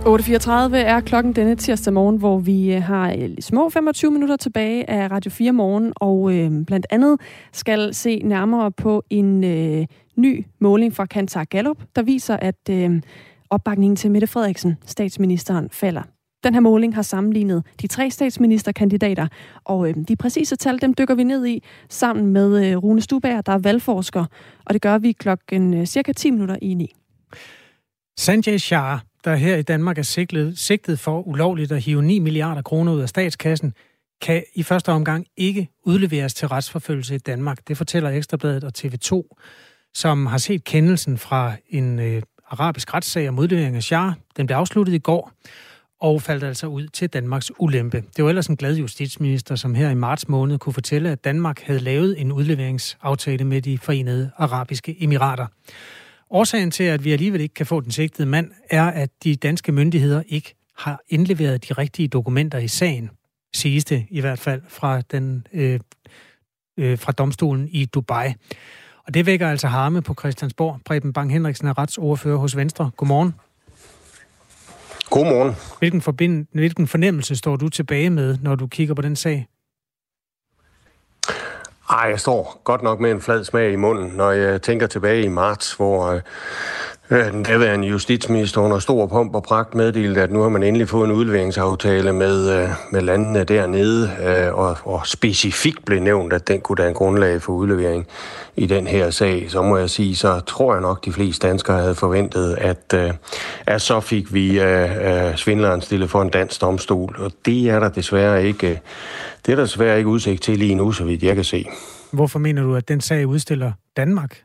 8.34 er klokken denne tirsdag morgen, hvor vi øh, har øh, små 25 minutter tilbage af Radio 4 morgen, og øh, blandt andet skal se nærmere på en øh, ny måling fra Kantar Gallup, der viser, at øh, opbakningen til Mette Frederiksen, statsministeren, falder Den her måling har sammenlignet de tre statsministerkandidater, og øh, de præcise tal, dem dykker vi ned i sammen med øh, Rune Stubager, der er valgforsker, og det gør vi klokken øh, cirka 10 minutter i 9. Sanjay Shah, der her i Danmark er sigtet, sigtet for ulovligt at hive 9 milliarder kroner ud af statskassen, kan i første omgang ikke udleveres til retsforfølgelse i Danmark. Det fortæller Ekstrabladet og TV2, som har set kendelsen fra en øh, arabisk retssag om udlevering af Shah. Den blev afsluttet i går og faldt altså ud til Danmarks ulempe. Det var ellers en glad justitsminister, som her i marts måned kunne fortælle, at Danmark havde lavet en udleveringsaftale med de forenede arabiske emirater. Årsagen til, at vi alligevel ikke kan få den sigtede mand, er, at de danske myndigheder ikke har indleveret de rigtige dokumenter i sagen, siges det i hvert fald fra, den, øh, øh, fra domstolen i Dubai. Og det vækker altså harme på Christiansborg. Preben Bang Henriksen er retsordfører hos Venstre. Godmorgen. Godmorgen. Hvilken, forbind, hvilken fornemmelse står du tilbage med, når du kigger på den sag? Ej, jeg står godt nok med en flad smag i munden, når jeg tænker tilbage i marts, hvor øh, den daværende justitsminister under stor pomp og pragt meddelte, at nu har man endelig fået en udleveringsaftale med, øh, med landene dernede, øh, og, og specifikt blev nævnt, at den kunne danne en grundlag for udlevering i den her sag, så må jeg sige, så tror jeg nok, de fleste danskere havde forventet, at, øh, at så fik vi svindleren stillet for en dansk domstol, og det er der desværre ikke, det er der desværre ikke udsigt til lige nu, så vidt jeg kan se. Hvorfor mener du, at den sag udstiller Danmark?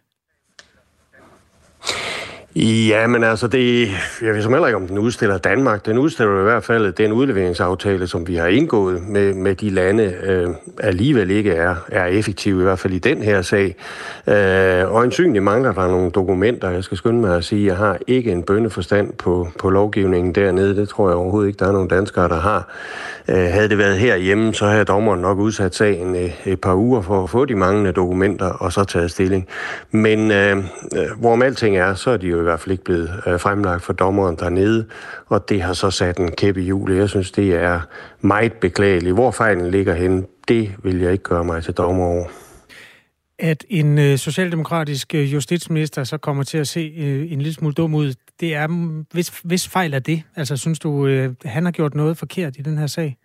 Ja, men altså, det, jeg ved som heller ikke, om den udstiller Danmark. Den udstiller i hvert fald den udleveringsaftale, som vi har indgået med, med de lande, øh, alligevel ikke er, er effektiv, i hvert fald i den her sag. Øh, og ansynligt mangler der nogle dokumenter. Jeg skal skynde mig at sige, at jeg har ikke en bønneforstand på, på lovgivningen dernede. Det tror jeg overhovedet ikke, der er nogen danskere, der har. Øh, havde det været herhjemme, så havde dommeren nok udsat sagen øh, et par uger for at få de manglende dokumenter, og så taget stilling. Men øh, øh hvorom alting er, så er de jo hvert fald ikke blevet øh, fremlagt for dommeren dernede, og det har så sat en kæppe i hjulet. Jeg synes, det er meget beklageligt. Hvor fejlen ligger henne, det vil jeg ikke gøre mig til dommer over. At en øh, socialdemokratisk øh, justitsminister så kommer til at se øh, en lille smule dum ud, det er, hvis, hvis fejl er det? Altså, synes du, øh, han har gjort noget forkert i den her sag?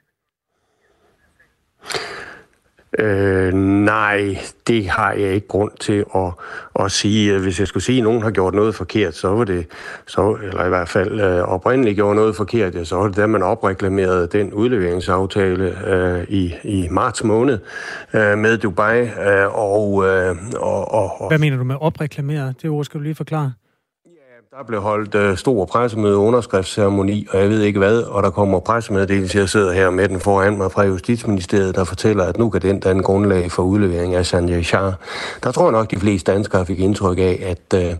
Øh, nej, det har jeg ikke grund til at, at sige. Hvis jeg skulle sige, at nogen har gjort noget forkert, så var det, så, eller i hvert fald øh, oprindeligt gjort noget forkert, ja, så var det da man opreklamerede den udleveringsaftale øh, i, i marts måned øh, med Dubai. Øh, og, øh, og, og, og, Hvad mener du med opreklameret? Det ord skal du lige forklare. Der blev holdt øh, stor pressemøde underskriftsceremoni, og jeg ved ikke hvad, og der kommer pressemeddelelse. Jeg sidder her med den foran mig fra Justitsministeriet, der fortæller, at nu kan den danne grundlag for udlevering af Sanjay Shah. Der tror jeg nok, de fleste danskere fik indtryk af, at, øh,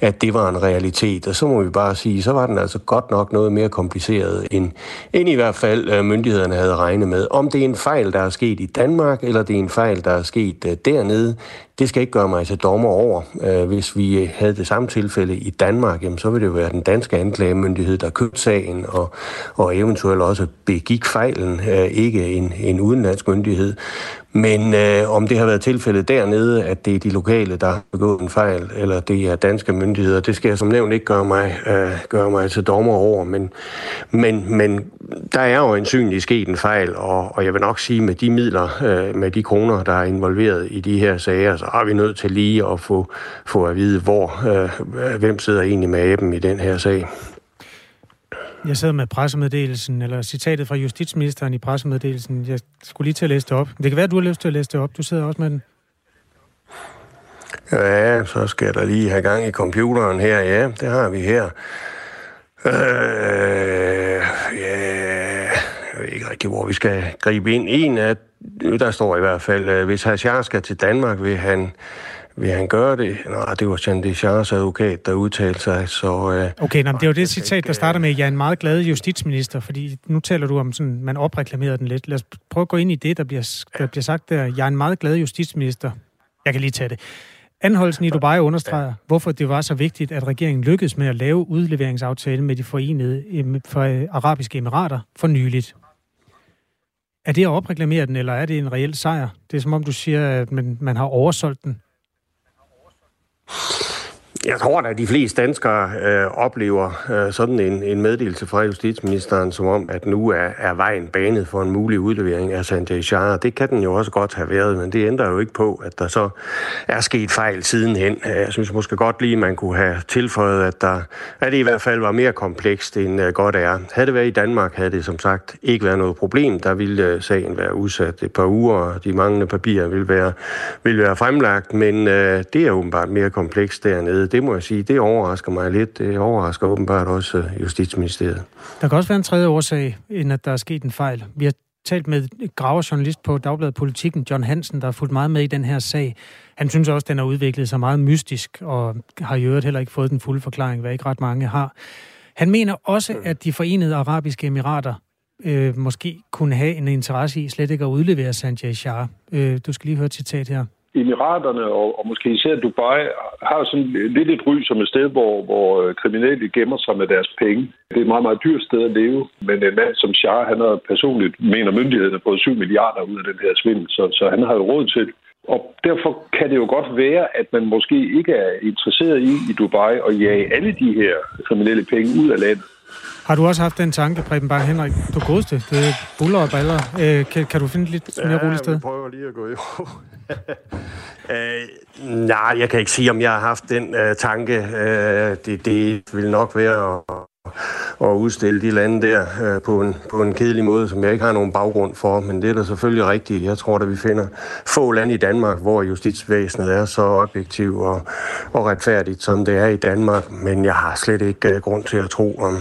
at det var en realitet. Og så må vi bare sige, så var den altså godt nok noget mere kompliceret, end, end i hvert fald øh, myndighederne havde regnet med. Om det er en fejl, der er sket i Danmark, eller det er en fejl, der er sket øh, dernede, det skal ikke gøre mig til dommer over. Øh, hvis vi øh, havde det samme tilfælde i Danmark, jamen, så ville det jo være den danske anklagemyndighed, der købte sagen og, og eventuelt også begik fejlen, øh, ikke en, en udenlandsk myndighed. Men øh, om det har været tilfældet dernede, at det er de lokale, der har begået en fejl, eller det er danske myndigheder, det skal jeg som nævnt ikke gøre mig, øh, gøre mig til dommer over. Men, men, men der er jo en sket en fejl, og, og jeg vil nok sige, med de midler, øh, med de kroner, der er involveret i de her sager, så er vi nødt til lige at få, få at vide, hvor, øh, hvem sidder egentlig med aben i den her sag. Jeg sidder med pressemeddelelsen, eller citatet fra justitsministeren i pressemeddelelsen. Jeg skulle lige til at læse det op. Det kan være, at du har lyst til at læse det op. Du sidder også med den. Ja, så skal da lige have gang i computeren her. Ja, det har vi her. Øh, ja, rigtig, hvor vi skal gribe ind. En af, der står i hvert fald, øh, hvis Hashar skal til Danmark, vil han vil han gøre det? Nej, det var Jean Deschamps advokat, der udtalte sig, så... Øh, okay, nå, det er jo det citat, der starter med, jeg er en meget glad justitsminister, fordi nu taler du om sådan, man opreklamerede den lidt. Lad os prøve at gå ind i det, der bliver, der bliver sagt der. Jeg er en meget glad justitsminister. Jeg kan lige tage det. Anholdelsen i Dubai understreger, hvorfor det var så vigtigt, at regeringen lykkedes med at lave udleveringsaftale med de forenede for arabiske emirater for nyligt. Er det at opreklamere den, eller er det en reel sejr? Det er som om, du siger, at man, man har oversolgt den jeg tror at de fleste danskere øh, oplever øh, sådan en, en meddelelse fra justitsministeren, som om, at nu er, er vejen banet for en mulig udlevering af Sanjay Shah. Det kan den jo også godt have været, men det ændrer jo ikke på, at der så er sket fejl sidenhen. Øh, jeg synes måske godt lige, man kunne have tilføjet, at, der, at det i hvert fald var mere komplekst, end øh, godt er. Havde det været i Danmark, havde det som sagt ikke været noget problem. Der ville øh, sagen være udsat et par uger, og de manglende papirer ville være, ville være fremlagt, men øh, det er åbenbart mere komplekst dernede det må jeg sige, det overrasker mig lidt. Det overrasker åbenbart også øh, Justitsministeriet. Der kan også være en tredje årsag, end at der er sket en fejl. Vi har talt med graverjournalist på Dagbladet Politikken, John Hansen, der har fulgt meget med i den her sag. Han synes også, at den har udviklet sig meget mystisk, og har i øvrigt heller ikke fået den fulde forklaring, hvad ikke ret mange har. Han mener også, at de forenede arabiske emirater øh, måske kunne have en interesse i slet ikke at udlevere Sanjay Shah. Øh, du skal lige høre et citat her. Emiraterne og, og måske især Dubai har sådan lidt et ry som et sted, hvor, hvor øh, kriminelle gemmer sig med deres penge. Det er et meget, meget dyrt sted at leve, men en mand som Shah, han har personligt, mener myndighederne, fået 7 milliarder ud af den her svindel, så, så han har jo råd til og derfor kan det jo godt være, at man måske ikke er interesseret i i Dubai at jage alle de her kriminelle penge ud af landet. Har du også haft den tanke, Preben Bang Henrik? Du godeste, det er buller og baller. Øh, kan, kan du finde et lidt mere roligt sted? Ja, prøver lige at gå i øh, Nej, jeg kan ikke sige, om jeg har haft den øh, tanke. Øh, det, det vil nok være at, at udstille de lande der øh, på, en, på en kedelig måde, som jeg ikke har nogen baggrund for, men det er da selvfølgelig rigtigt. Jeg tror, at vi finder få lande i Danmark, hvor justitsvæsenet er så objektivt og, og retfærdigt, som det er i Danmark, men jeg har slet ikke øh, grund til at tro, om,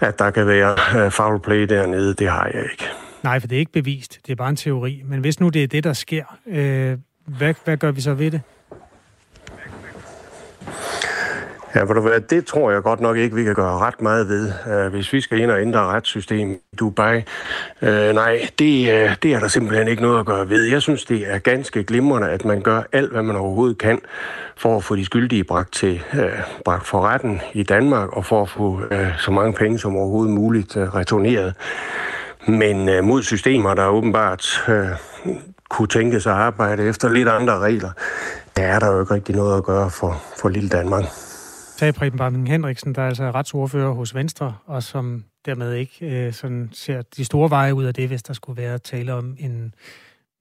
at der kan være øh, foul play dernede. Det har jeg ikke. Nej, for det er ikke bevist. Det er bare en teori. Men hvis nu det er det, der sker, øh, hvad, hvad gør vi så ved det? Ja, for det tror jeg godt nok ikke, vi kan gøre ret meget ved. Øh, hvis vi skal ind og ændre retssystem i Dubai, uh, nej, det, øh, det er der simpelthen ikke noget at gøre ved. Jeg synes, det er ganske glimrende, at man gør alt, hvad man overhovedet kan, for at få de skyldige bragt, til, bragt for retten i Danmark, og for at få så mange penge som overhovedet muligt returneret. Men uh, mod systemer, der åbenbart uh, kunne tænke sig at arbejde efter lidt andre regler, der er der jo ikke rigtig noget at gøre for, for lille Danmark sagde Preben Barmen Henriksen, der er altså retsordfører hos Venstre, og som dermed ikke øh, sådan ser de store veje ud af det, hvis der skulle være tale om en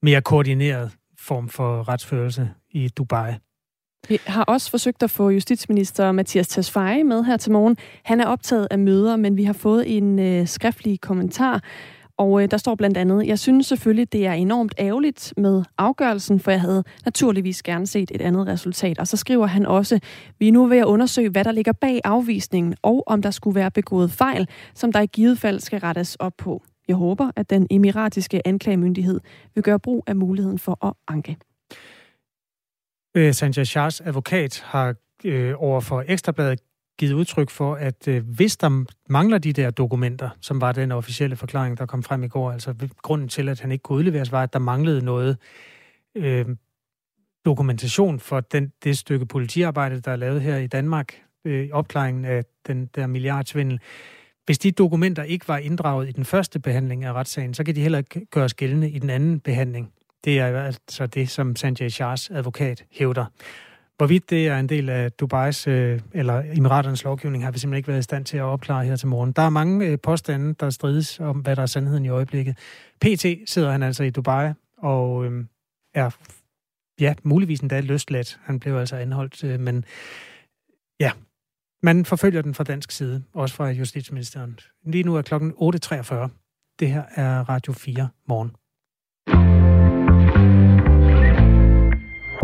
mere koordineret form for retsførelse i Dubai. Vi har også forsøgt at få justitsminister Mathias Tesfaye med her til morgen. Han er optaget af møder, men vi har fået en øh, skriftlig kommentar og øh, der står blandt andet, jeg synes selvfølgelig, det er enormt ærgerligt med afgørelsen, for jeg havde naturligvis gerne set et andet resultat. Og så skriver han også, vi er nu ved at undersøge, hvad der ligger bag afvisningen, og om der skulle være begået fejl, som der i givet fald skal rettes op på. Jeg håber, at den emiratiske anklagemyndighed vil gøre brug af muligheden for at anke. Øh, Sanjay Shahs advokat har øh, over for Ekstrabladet givet udtryk for, at øh, hvis der mangler de der dokumenter, som var den officielle forklaring, der kom frem i går, altså grunden til, at han ikke kunne udleveres, var, at der manglede noget øh, dokumentation for den, det stykke politiarbejde, der er lavet her i Danmark, øh, opklaringen af den der milliardsvindel. Hvis de dokumenter ikke var inddraget i den første behandling af retssagen, så kan de heller ikke gøres gældende i den anden behandling. Det er altså det, som Sanjay Shahs advokat hævder. Hvorvidt det er en del af Dubais øh, eller Emiraternes lovgivning, har vi simpelthen ikke været i stand til at opklare her til morgen. Der er mange øh, påstande, der strides om, hvad der er sandheden i øjeblikket. PT sidder han altså i Dubai og øh, er ja, muligvis endda løsladt. Han blev altså anholdt, øh, men ja, man forfølger den fra dansk side, også fra Justitsministeren. Lige nu er klokken 8.43. Det her er Radio 4 morgen.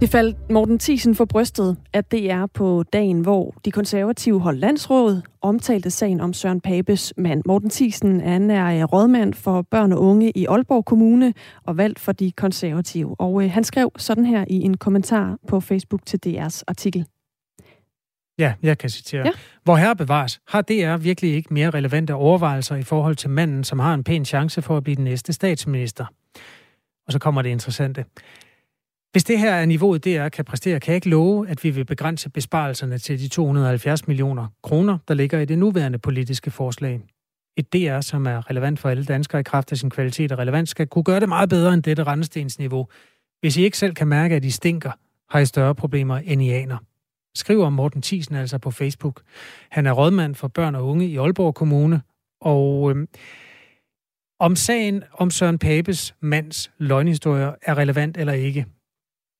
Det faldt Morten Thiesen for brystet, at det er på dagen, hvor de konservative hold landsråd omtalte sagen om Søren Papes mand. Morten Thiesen han er rådmand for børn og unge i Aalborg Kommune og valgt for de konservative. Og øh, han skrev sådan her i en kommentar på Facebook til DR's artikel. Ja, jeg kan citere. Ja. Hvor herre bevares, har DR virkelig ikke mere relevante overvejelser i forhold til manden, som har en pæn chance for at blive den næste statsminister? Og så kommer det interessante. Hvis det her er niveauet, DR kan præstere, kan jeg ikke love, at vi vil begrænse besparelserne til de 270 millioner kroner, der ligger i det nuværende politiske forslag. Et DR, som er relevant for alle danskere i kraft af sin kvalitet og relevans, skal kunne gøre det meget bedre end dette rendestensniveau. Hvis I ikke selv kan mærke, at I stinker, har I større problemer, end I aner. Skriver Morten Thiesen altså på Facebook. Han er rådmand for børn og unge i Aalborg Kommune, og øhm, om sagen om Søren Papes mands løgnhistorier er relevant eller ikke,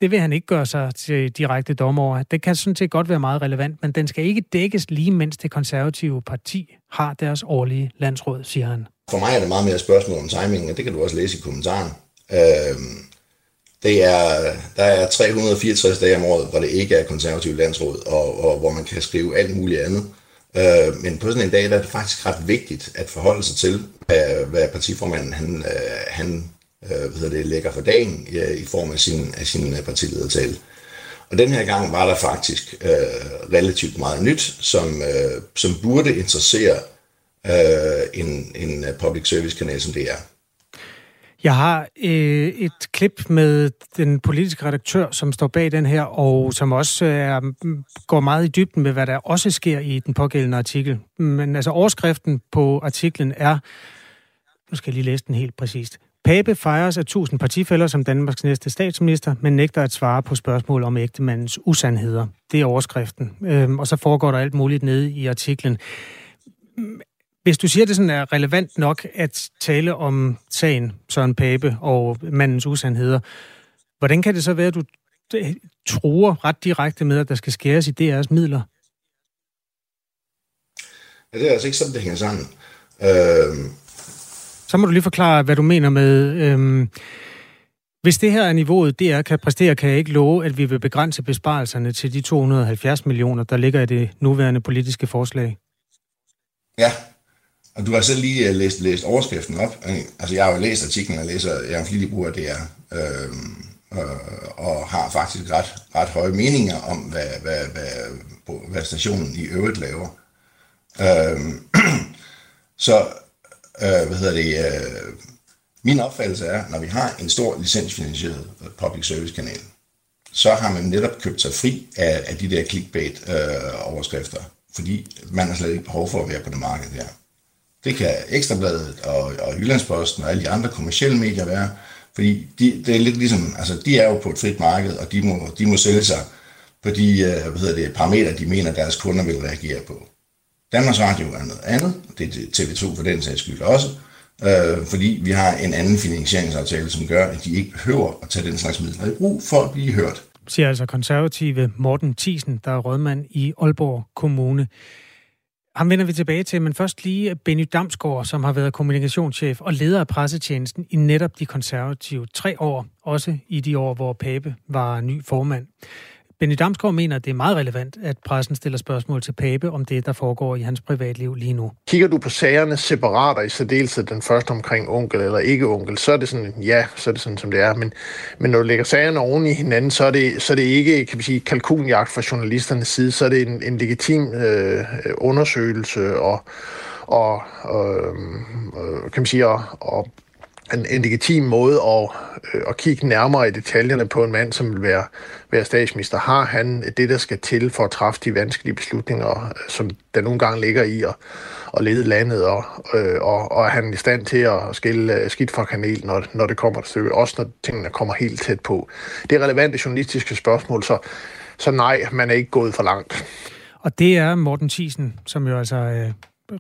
det vil han ikke gøre sig til direkte dommer over. Det kan sådan set godt være meget relevant, men den skal ikke dækkes lige mens det konservative parti har deres årlige landsråd, siger han. For mig er det meget mere et spørgsmål om timingen, og det kan du også læse i kommentaren. Øhm, det er, der er 364 dage om året, hvor det ikke er konservativ landsråd, og, og hvor man kan skrive alt muligt andet. Øh, men på sådan en dag, der er det faktisk ret vigtigt at forholde sig til, hvad, hvad partiformanden han, øh, han øh, hvad det, lægger for dagen ja, i form af sin, af sin øh, partiledertale. Og den her gang var der faktisk øh, relativt meget nyt, som, øh, som burde interessere øh, en, en øh, public service kanal som det er. Jeg har øh, et klip med den politiske redaktør, som står bag den her, og som også er, mm, går meget i dybden med, hvad der også sker i den pågældende artikel. Men altså overskriften på artiklen er, nu skal jeg lige læse den helt præcist. Pape fejres af tusind partifælder som Danmarks næste statsminister, men nægter at svare på spørgsmål om ægtemandens usandheder. Det er overskriften. Øhm, og så foregår der alt muligt nede i artiklen. Mm, hvis du siger, at det sådan er relevant nok at tale om sagen Søren Pape og mandens usandheder, hvordan kan det så være, at du øh, tror ret direkte med, at der skal skæres i DR's midler? Ja, det er altså ikke sådan, det hænger sammen. Øh, så må du lige forklare, hvad du mener med... Øhm, hvis det her er niveauet, det er kan præstere, kan jeg ikke love, at vi vil begrænse besparelserne til de 270 millioner, der ligger i det nuværende politiske forslag. Ja, og du har selv lige øh, læst, læst overskriften op. Altså, jeg har jo læst artiklen, og læser, jeg er en flittig bruger af det er, øhm, øh, og har faktisk ret, ret høje meninger om, hvad, hvad, hvad, hvad stationen i øvrigt laver. Øhm, så Øh, hvad hedder det? Øh, min opfattelse er, når vi har en stor licensfinansieret public service kanal, så har man netop købt sig fri af, af de der clickbait-overskrifter, øh, fordi man har slet ikke behov for at være på det marked der. Det kan Ekstrabladet og, og Jyllandsposten og alle de andre kommersielle medier være, fordi de, det er lidt ligesom, altså de er jo på et frit marked, og de må, de må sælge sig på de øh, hvad hedder det, parametre, de mener, deres kunder vil reagere på. Danmarks Radio er noget andet, det er TV2 for den sags skyld også, øh, fordi vi har en anden finansieringsaftale, som gør, at de ikke behøver at tage den slags midler i brug for at blive hørt. Siger altså konservative Morten Thiesen, der er rådmand i Aalborg Kommune. Ham vender vi tilbage til, men først lige Benny Damsgaard, som har været kommunikationschef og leder af pressetjenesten i netop de konservative tre år, også i de år, hvor Pape var ny formand. Benny Damsgaard mener, at det er meget relevant, at pressen stiller spørgsmål til Pape om det, der foregår i hans privatliv lige nu. Kigger du på sagerne separat, og i særdeleshed den første omkring onkel eller ikke onkel, så er det sådan, ja, så er det sådan, som det er. Men, men når du lægger sagerne oven i hinanden, så er det, så er det ikke, kan man sige, kalkunjagt fra journalisternes side, så er det en, en legitim øh, undersøgelse og, og, og øhm, øh, kan man sige, og, og en, en legitim måde at, øh, at kigge nærmere i detaljerne på en mand, som vil være, være statsminister. Har han det, der skal til for at træffe de vanskelige beslutninger, øh, som der nogle gange ligger i at, at lede landet, og, øh, og, og er han i stand til at skille øh, skidt fra kanel, når, når det kommer til stykket, også når tingene kommer helt tæt på. Det er relevante journalistiske spørgsmål, så, så nej, man er ikke gået for langt. Og det er Morten Thiesen, som jo altså øh,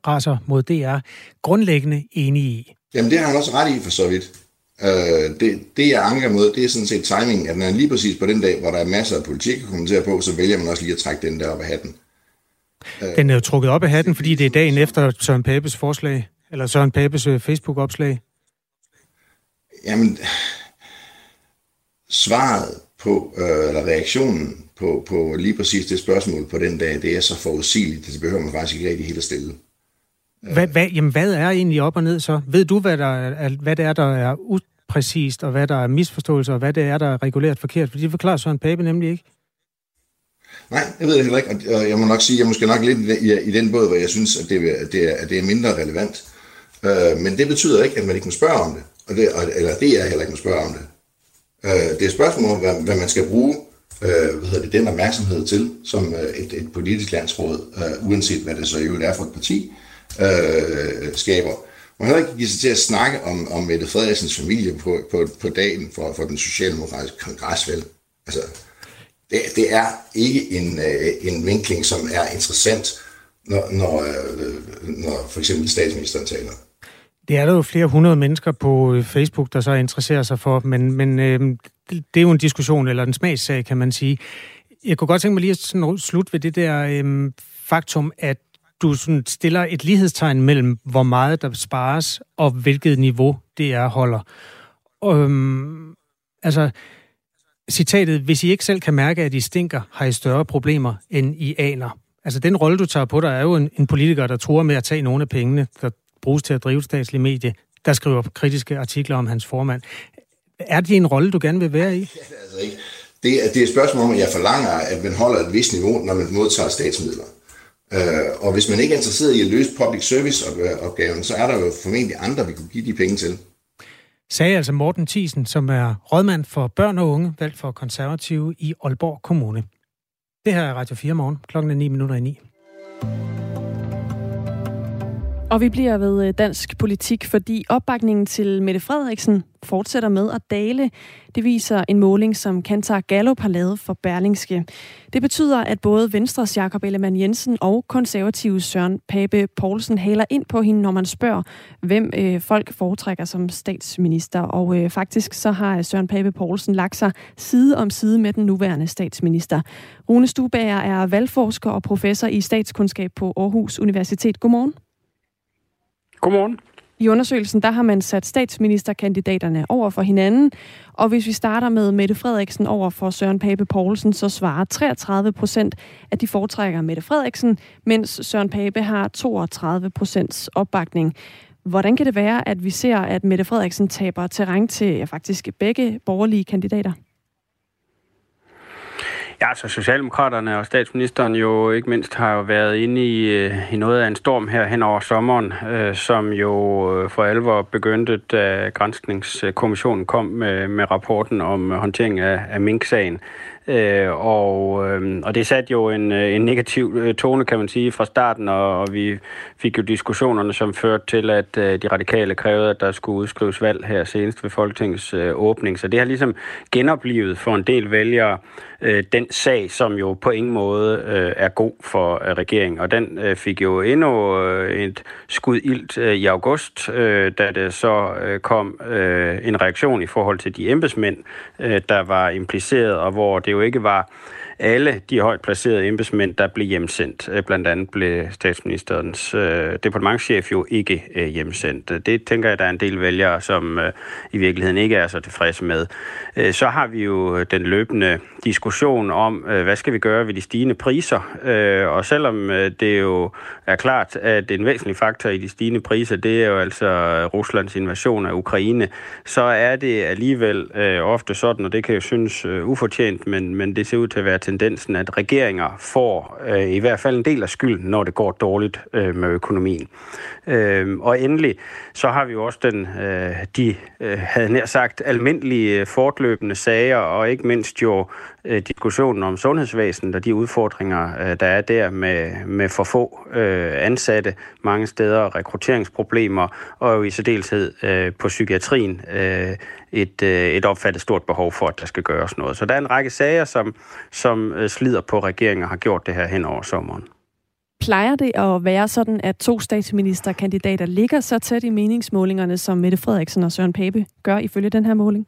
raser mod DR, grundlæggende enig i. Jamen det har han også ret i for så vidt. Øh, det, det jeg anker mod, det er sådan set timing, at når lige præcis på den dag, hvor der er masser af politik at kommentere på, så vælger man også lige at trække den der op af hatten. Øh, den er jo trukket op af hatten, fordi det er dagen efter Søren Papes forslag, eller Søren Papes øh, Facebook-opslag. Jamen, svaret på, øh, eller reaktionen på, på lige præcis det spørgsmål på den dag, det er så forudsigeligt, at det behøver man faktisk ikke rigtig helt at stille. Hvad, hvad, jamen, hvad er egentlig op og ned så? Ved du, hvad, der er, hvad det er, der er upræcist, og hvad der er misforståelse, og hvad det er, der er reguleret forkert? For de forklarer Søren Pape nemlig ikke. Nej, det ved jeg heller ikke, og jeg må nok sige, at jeg er måske nok lidt i, i den båd, hvor jeg synes, at det, er, det, er, at det er mindre relevant. Øh, men det betyder ikke, at man ikke må spørge om det, og det eller det er heller ikke må spørge om det. Øh, det er et spørgsmål om, hvad, hvad man skal bruge øh, hvad hedder det, den opmærksomhed til, som øh, et, et politisk landsråd, øh, uanset hvad det så jo er for et parti, øh, Øh, skaber. Man har ikke givet sig til at snakke om, om Mette Frederiksens familie på, på, på dagen for, for den socialdemokratiske kongres, vel? Altså, det, det er ikke en, øh, en vinkling, som er interessant, når, når, øh, når for eksempel statsministeren taler. Det er der jo flere hundrede mennesker på øh, Facebook, der så interesserer sig for, men, men øh, det er jo en diskussion, eller en smagssag, kan man sige. Jeg kunne godt tænke mig lige at slutte ved det der øh, faktum, at du sådan stiller et lighedstegn mellem, hvor meget der spares, og hvilket niveau det er holder. Øhm, altså, citatet, hvis I ikke selv kan mærke, at I stinker, har I større problemer, end I aner. Altså, den rolle, du tager på dig, er jo en, en politiker, der tror med at tage nogle af pengene, der bruges til at drive statslige medie, der skriver kritiske artikler om hans formand. Er det en rolle, du gerne vil være i? Ja, altså ikke. Det, er, det er et spørgsmål om, at jeg forlanger, at man holder et vist niveau, når man modtager statsmidler. Øh, og hvis man ikke er interesseret i at løse public service-opgaven, så er der jo formentlig andre, vi kunne give de penge til. Sagde altså Morten Thiesen, som er rådmand for børn og unge, valgt for konservative i Aalborg Kommune. Det her er Radio 4 morgen, klokken er 9 minutter i 9. Og vi bliver ved øh, dansk politik, fordi opbakningen til Mette Frederiksen fortsætter med at dale. Det viser en måling, som Kantar Gallup har lavet for Berlingske. Det betyder, at både Venstres Jakob Ellemann Jensen og konservative Søren Pape Poulsen haler ind på hende, når man spørger, hvem øh, folk foretrækker som statsminister. Og øh, faktisk så har Søren Pape Poulsen lagt sig side om side med den nuværende statsminister. Rune Stubager er valgforsker og professor i statskundskab på Aarhus Universitet. Godmorgen. Godmorgen. I undersøgelsen der har man sat statsministerkandidaterne over for hinanden, og hvis vi starter med Mette Frederiksen over for Søren Pape Poulsen, så svarer 33 procent, at de foretrækker Mette Frederiksen, mens Søren Pape har 32 procents opbakning. Hvordan kan det være, at vi ser, at Mette Frederiksen taber terræn til ja, faktisk begge borgerlige kandidater? Ja, så Socialdemokraterne og statsministeren jo ikke mindst har jo været inde i, øh, i noget af en storm her hen over sommeren, øh, som jo øh, for alvor begyndte, da Grænskningskommissionen kom med, med rapporten om håndtering af, af Mink-sagen. Øh, og, øh, og det satte jo en, øh, en negativ øh, tone, kan man sige, fra starten, og, og vi fik jo diskussionerne, som førte til, at øh, de radikale krævede, at der skulle udskrives valg her senest ved Folketingets øh, åbning. Så det har ligesom genoplevet for en del vælgere øh, den sag, som jo på ingen måde øh, er god for øh, regeringen. Og den øh, fik jo endnu øh, et skud ilt øh, i august, øh, da det så øh, kom øh, en reaktion i forhold til de embedsmænd, øh, der var impliceret, og hvor det jo ikke var alle de højt placerede embedsmænd, der blev hjemsendt. Øh, blandt andet blev statsministerens øh, departementschef jo ikke øh, hjemsendt. Det tænker jeg, der er en del vælgere, som øh, i virkeligheden ikke er så tilfredse med. Øh, så har vi jo den løbende diskussion om, øh, hvad skal vi gøre ved de stigende priser? Øh, og selvom øh, det jo er klart, at en væsentlig faktor i de stigende priser, det er jo altså øh, Ruslands invasion af Ukraine, så er det alligevel øh, ofte sådan, og det kan jo synes øh, ufortjent, men, men det ser ud til at være tendensen, at regeringer får øh, i hvert fald en del af skylden, når det går dårligt øh, med økonomien. Øh, og endelig, så har vi jo også den, øh, de, øh, havde nær sagt, almindelige øh, fortløbende sager, og ikke mindst jo øh, diskussionen om sundhedsvæsenet og de udfordringer, øh, der er der med, med for få øh, ansatte mange steder, rekrutteringsproblemer, og jo i særdeleshed øh, på psykiatrien øh, et, øh, et opfattet stort behov for, at der skal gøres noget. Så der er en række sager, som, som øh, slider på regeringen og har gjort det her hen over sommeren. Plejer det at være sådan, at to statsministerkandidater ligger så tæt i meningsmålingerne, som Mette Frederiksen og Søren Pape gør ifølge den her måling?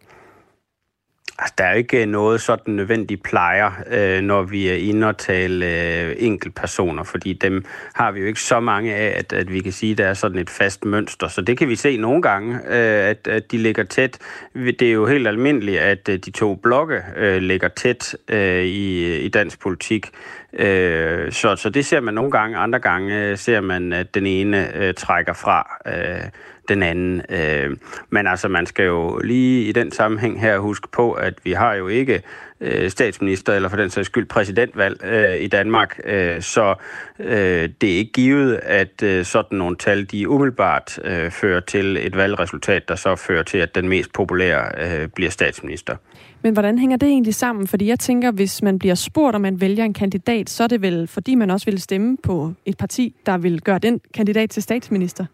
Altså, der er ikke øh, noget sådan nødvendigt plejer, øh, når vi er inde og tale øh, enkeltpersoner, fordi dem har vi jo ikke så mange af, at, at vi kan sige, at der er sådan et fast mønster. Så det kan vi se nogle gange, øh, at, at de ligger tæt. Det er jo helt almindeligt, at øh, de to blokke øh, ligger tæt øh, i, i dansk politik. Øh, så, så det ser man nogle gange. Andre gange øh, ser man, at den ene øh, trækker fra. Øh, den anden. Øh, men altså, man skal jo lige i den sammenhæng her huske på, at vi har jo ikke øh, statsminister, eller for den sags skyld præsidentvalg øh, i Danmark. Øh, så øh, det er ikke givet, at øh, sådan nogle tal, de umiddelbart øh, fører til et valgresultat, der så fører til, at den mest populære øh, bliver statsminister. Men hvordan hænger det egentlig sammen? Fordi jeg tænker, hvis man bliver spurgt, om man vælger en kandidat, så er det vel, fordi man også vil stemme på et parti, der vil gøre den kandidat til statsminister?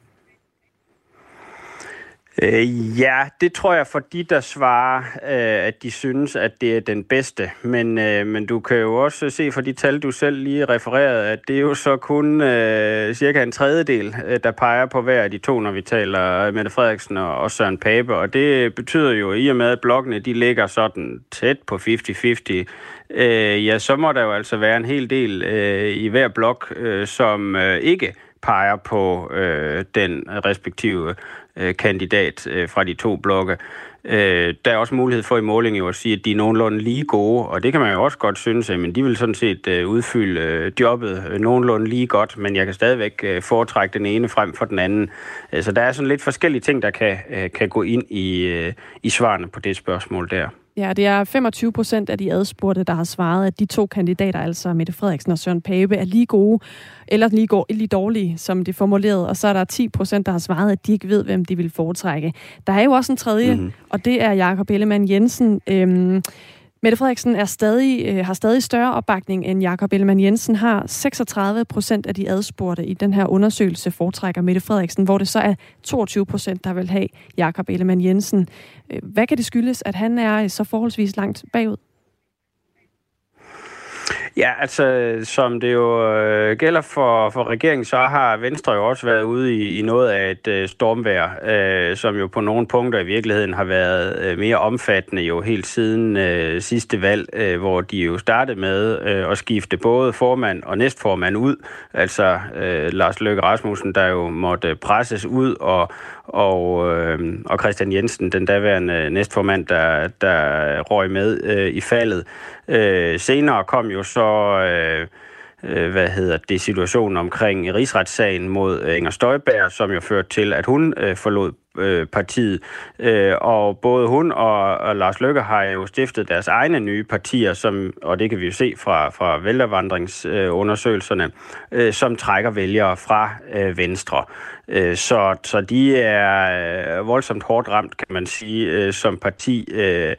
Øh, ja, det tror jeg for de, der svarer, øh, at de synes, at det er den bedste. Men, øh, men du kan jo også se fra de tal, du selv lige refererede, at det er jo så kun øh, cirka en tredjedel, øh, der peger på hver af de to, når vi taler øh, Mette Frederiksen og, og Søren Pape. Og det betyder jo, i og med at blokkene de ligger sådan tæt på 50-50, øh, ja, så må der jo altså være en hel del øh, i hver blok, øh, som øh, ikke peger på øh, den respektive Øh, kandidat øh, fra de to blokke. Øh, der er også mulighed for i målingen jo at sige, at de er nogenlunde lige gode, og det kan man jo også godt synes, men de vil sådan set øh, udfylde øh, jobbet øh, nogenlunde lige godt, men jeg kan stadigvæk øh, foretrække den ene frem for den anden. Øh, så der er sådan lidt forskellige ting, der kan, øh, kan gå ind i, øh, i svarene på det spørgsmål der. Ja, det er 25 procent af de adspurgte, der har svaret, at de to kandidater, altså Mette Frederiksen og Søren Pape, er lige gode, eller lige, går, lige dårlige, som det er formuleret. Og så er der 10 procent, der har svaret, at de ikke ved, hvem de vil foretrække. Der er jo også en tredje, mm-hmm. og det er Jakob Ellemann Jensen. Øhm, Mette Frederiksen er stadig, øh, har stadig større opbakning end Jakob Ellemann Jensen har. 36 procent af de adspurgte i den her undersøgelse foretrækker Mette Frederiksen, hvor det så er 22 procent, der vil have Jakob Ellemann Jensen. Øh, hvad kan det skyldes, at han er så forholdsvis langt bagud? Ja, altså som det jo øh, gælder for, for regeringen, så har Venstre jo også været ude i, i noget af et øh, stormvær, øh, som jo på nogle punkter i virkeligheden har været øh, mere omfattende jo helt siden øh, sidste valg, øh, hvor de jo startede med øh, at skifte både formand og næstformand ud. Altså øh, Lars Løkke Rasmussen, der jo måtte presses ud, og, og, øh, og Christian Jensen, den daværende næstformand, der, der røg med øh, i faldet. Øh, senere kom jo så... Øh, øh, hvad hedder det, situationen omkring rigsretssagen mod øh, Inger Støjberg, som jo førte til, at hun øh, forlod øh, partiet. Øh, og både hun og, og Lars Løkke har jo stiftet deres egne nye partier, som, og det kan vi jo se fra, fra vælgervandringsundersøgelserne, øh, som trækker vælgere fra øh, Venstre. Øh, så, så de er øh, voldsomt hårdt ramt, kan man sige, øh, som parti øh,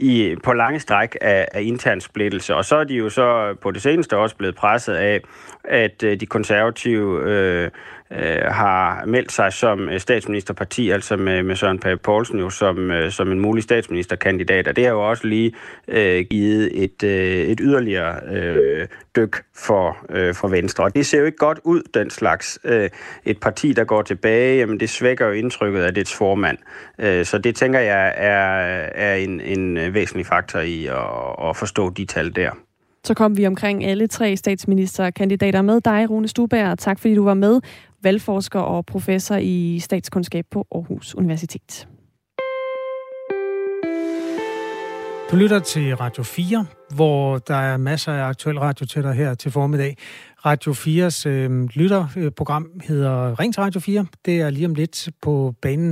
i, på lange stræk af, af intern splittelse. Og så er de jo så på det seneste også blevet presset af, at øh, de konservative øh, øh, har meldt sig som øh, statsministerparti, altså med, med Søren Pape Poulsen jo som, øh, som en mulig statsministerkandidat. Og det har jo også lige øh, givet et, øh, et yderligere øh, dyk for, øh, for Venstre. Og det ser jo ikke godt ud, den slags. Øh, et parti, der går tilbage, jamen det svækker jo indtrykket af dets formand. Øh, så det tænker jeg er, er en, en øh, væsentlig faktor i at, at forstå de tal der. Så kom vi omkring alle tre statsministerkandidater med dig, Rune Stuberg. Tak fordi du var med, valgforsker og professor i statskundskab på Aarhus Universitet. Du lytter til Radio 4, hvor der er masser af aktuel radio til dig her til formiddag. Radio 4's øh, lytterprogram hedder Ring til Radio 4. Det er lige om lidt på banen.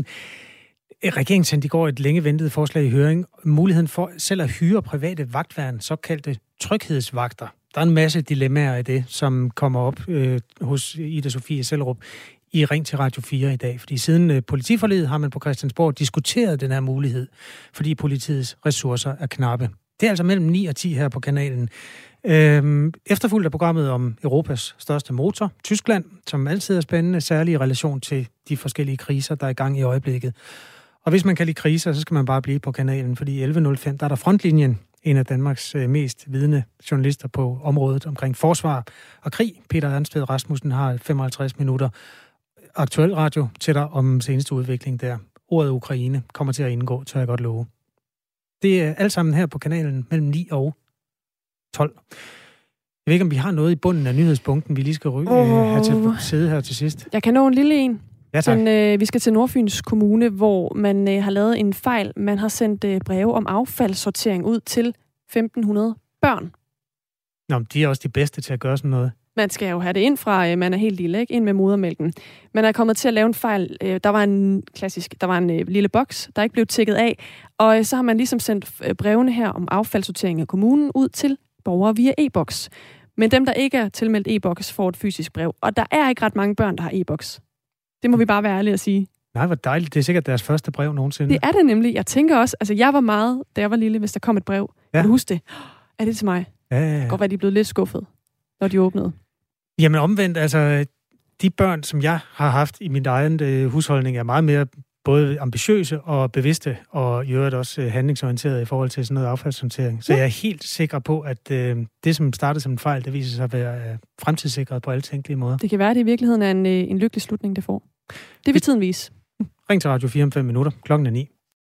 Øh, regeringen sendte i går et længe ventet forslag i høring. Muligheden for selv at hyre private vagtværn, såkaldte tryghedsvagter. Der er en masse dilemmaer i det, som kommer op øh, hos Ida Sofie Sellerup i Ring til Radio 4 i dag. Fordi siden øh, politiforledet har man på Christiansborg diskuteret den her mulighed, fordi politiets ressourcer er knappe. Det er altså mellem 9 og 10 her på kanalen. Øhm, efterfulgt af programmet om Europas største motor, Tyskland, som altid er spændende, særligt i relation til de forskellige kriser, der er i gang i øjeblikket. Og hvis man kan lide kriser, så skal man bare blive på kanalen, fordi 11.05, der er der frontlinjen, en af Danmarks øh, mest vidende journalister på området omkring forsvar og krig. Peter Ernstved Rasmussen har 55 minutter aktuel radio til dig om seneste udvikling der. Ordet Ukraine kommer til at indgå, tør jeg godt love. Det er alt sammen her på kanalen mellem 9 og 12. Jeg ved ikke, om vi har noget i bunden af nyhedspunkten, vi lige skal ryge, oh. have til sidde her til sidst. Jeg kan nå en lille en. Ja, tak. Den, øh, vi skal til Nordfyns Kommune, hvor man øh, har lavet en fejl. Man har sendt øh, breve om affaldssortering ud til 1.500 børn. Nå, men de er også de bedste til at gøre sådan noget. Man skal jo have det ind fra, øh, man er helt lille, ikke? ind med modermælken. Man er kommet til at lave en fejl. Øh, der var en klassisk, der var en øh, lille boks, der ikke blev tækket af. Og så har man ligesom sendt brevene her om affaldssortering af kommunen ud til borgere via e-boks. Men dem, der ikke er tilmeldt e-boks, får et fysisk brev. Og der er ikke ret mange børn, der har e-boks. Det må vi bare være ærlige at sige. Nej, hvor dejligt. Det er sikkert deres første brev nogensinde. Det er det nemlig. Jeg tænker også, altså jeg var meget, da jeg var lille, hvis der kom et brev. Ja. Kan du huske det? Er det til mig? Ja, ja, ja. Det godt være, de er blevet lidt skuffet, når de åbnede. Jamen omvendt, altså de børn, som jeg har haft i min egen øh, husholdning, er meget mere både ambitiøse og bevidste, og i øvrigt også øh, handlingsorienterede i forhold til sådan noget affaldshåndtering. Så ja. jeg er helt sikker på, at øh, det, som startede som en fejl, det viser sig at være øh, fremtidssikret på alle tænkelige måder. Det kan være, at det i virkeligheden er en, øh, en lykkelig slutning, det får. Det vil tiden vise. Ring til Radio 4 om 5 minutter. Klokken er 9.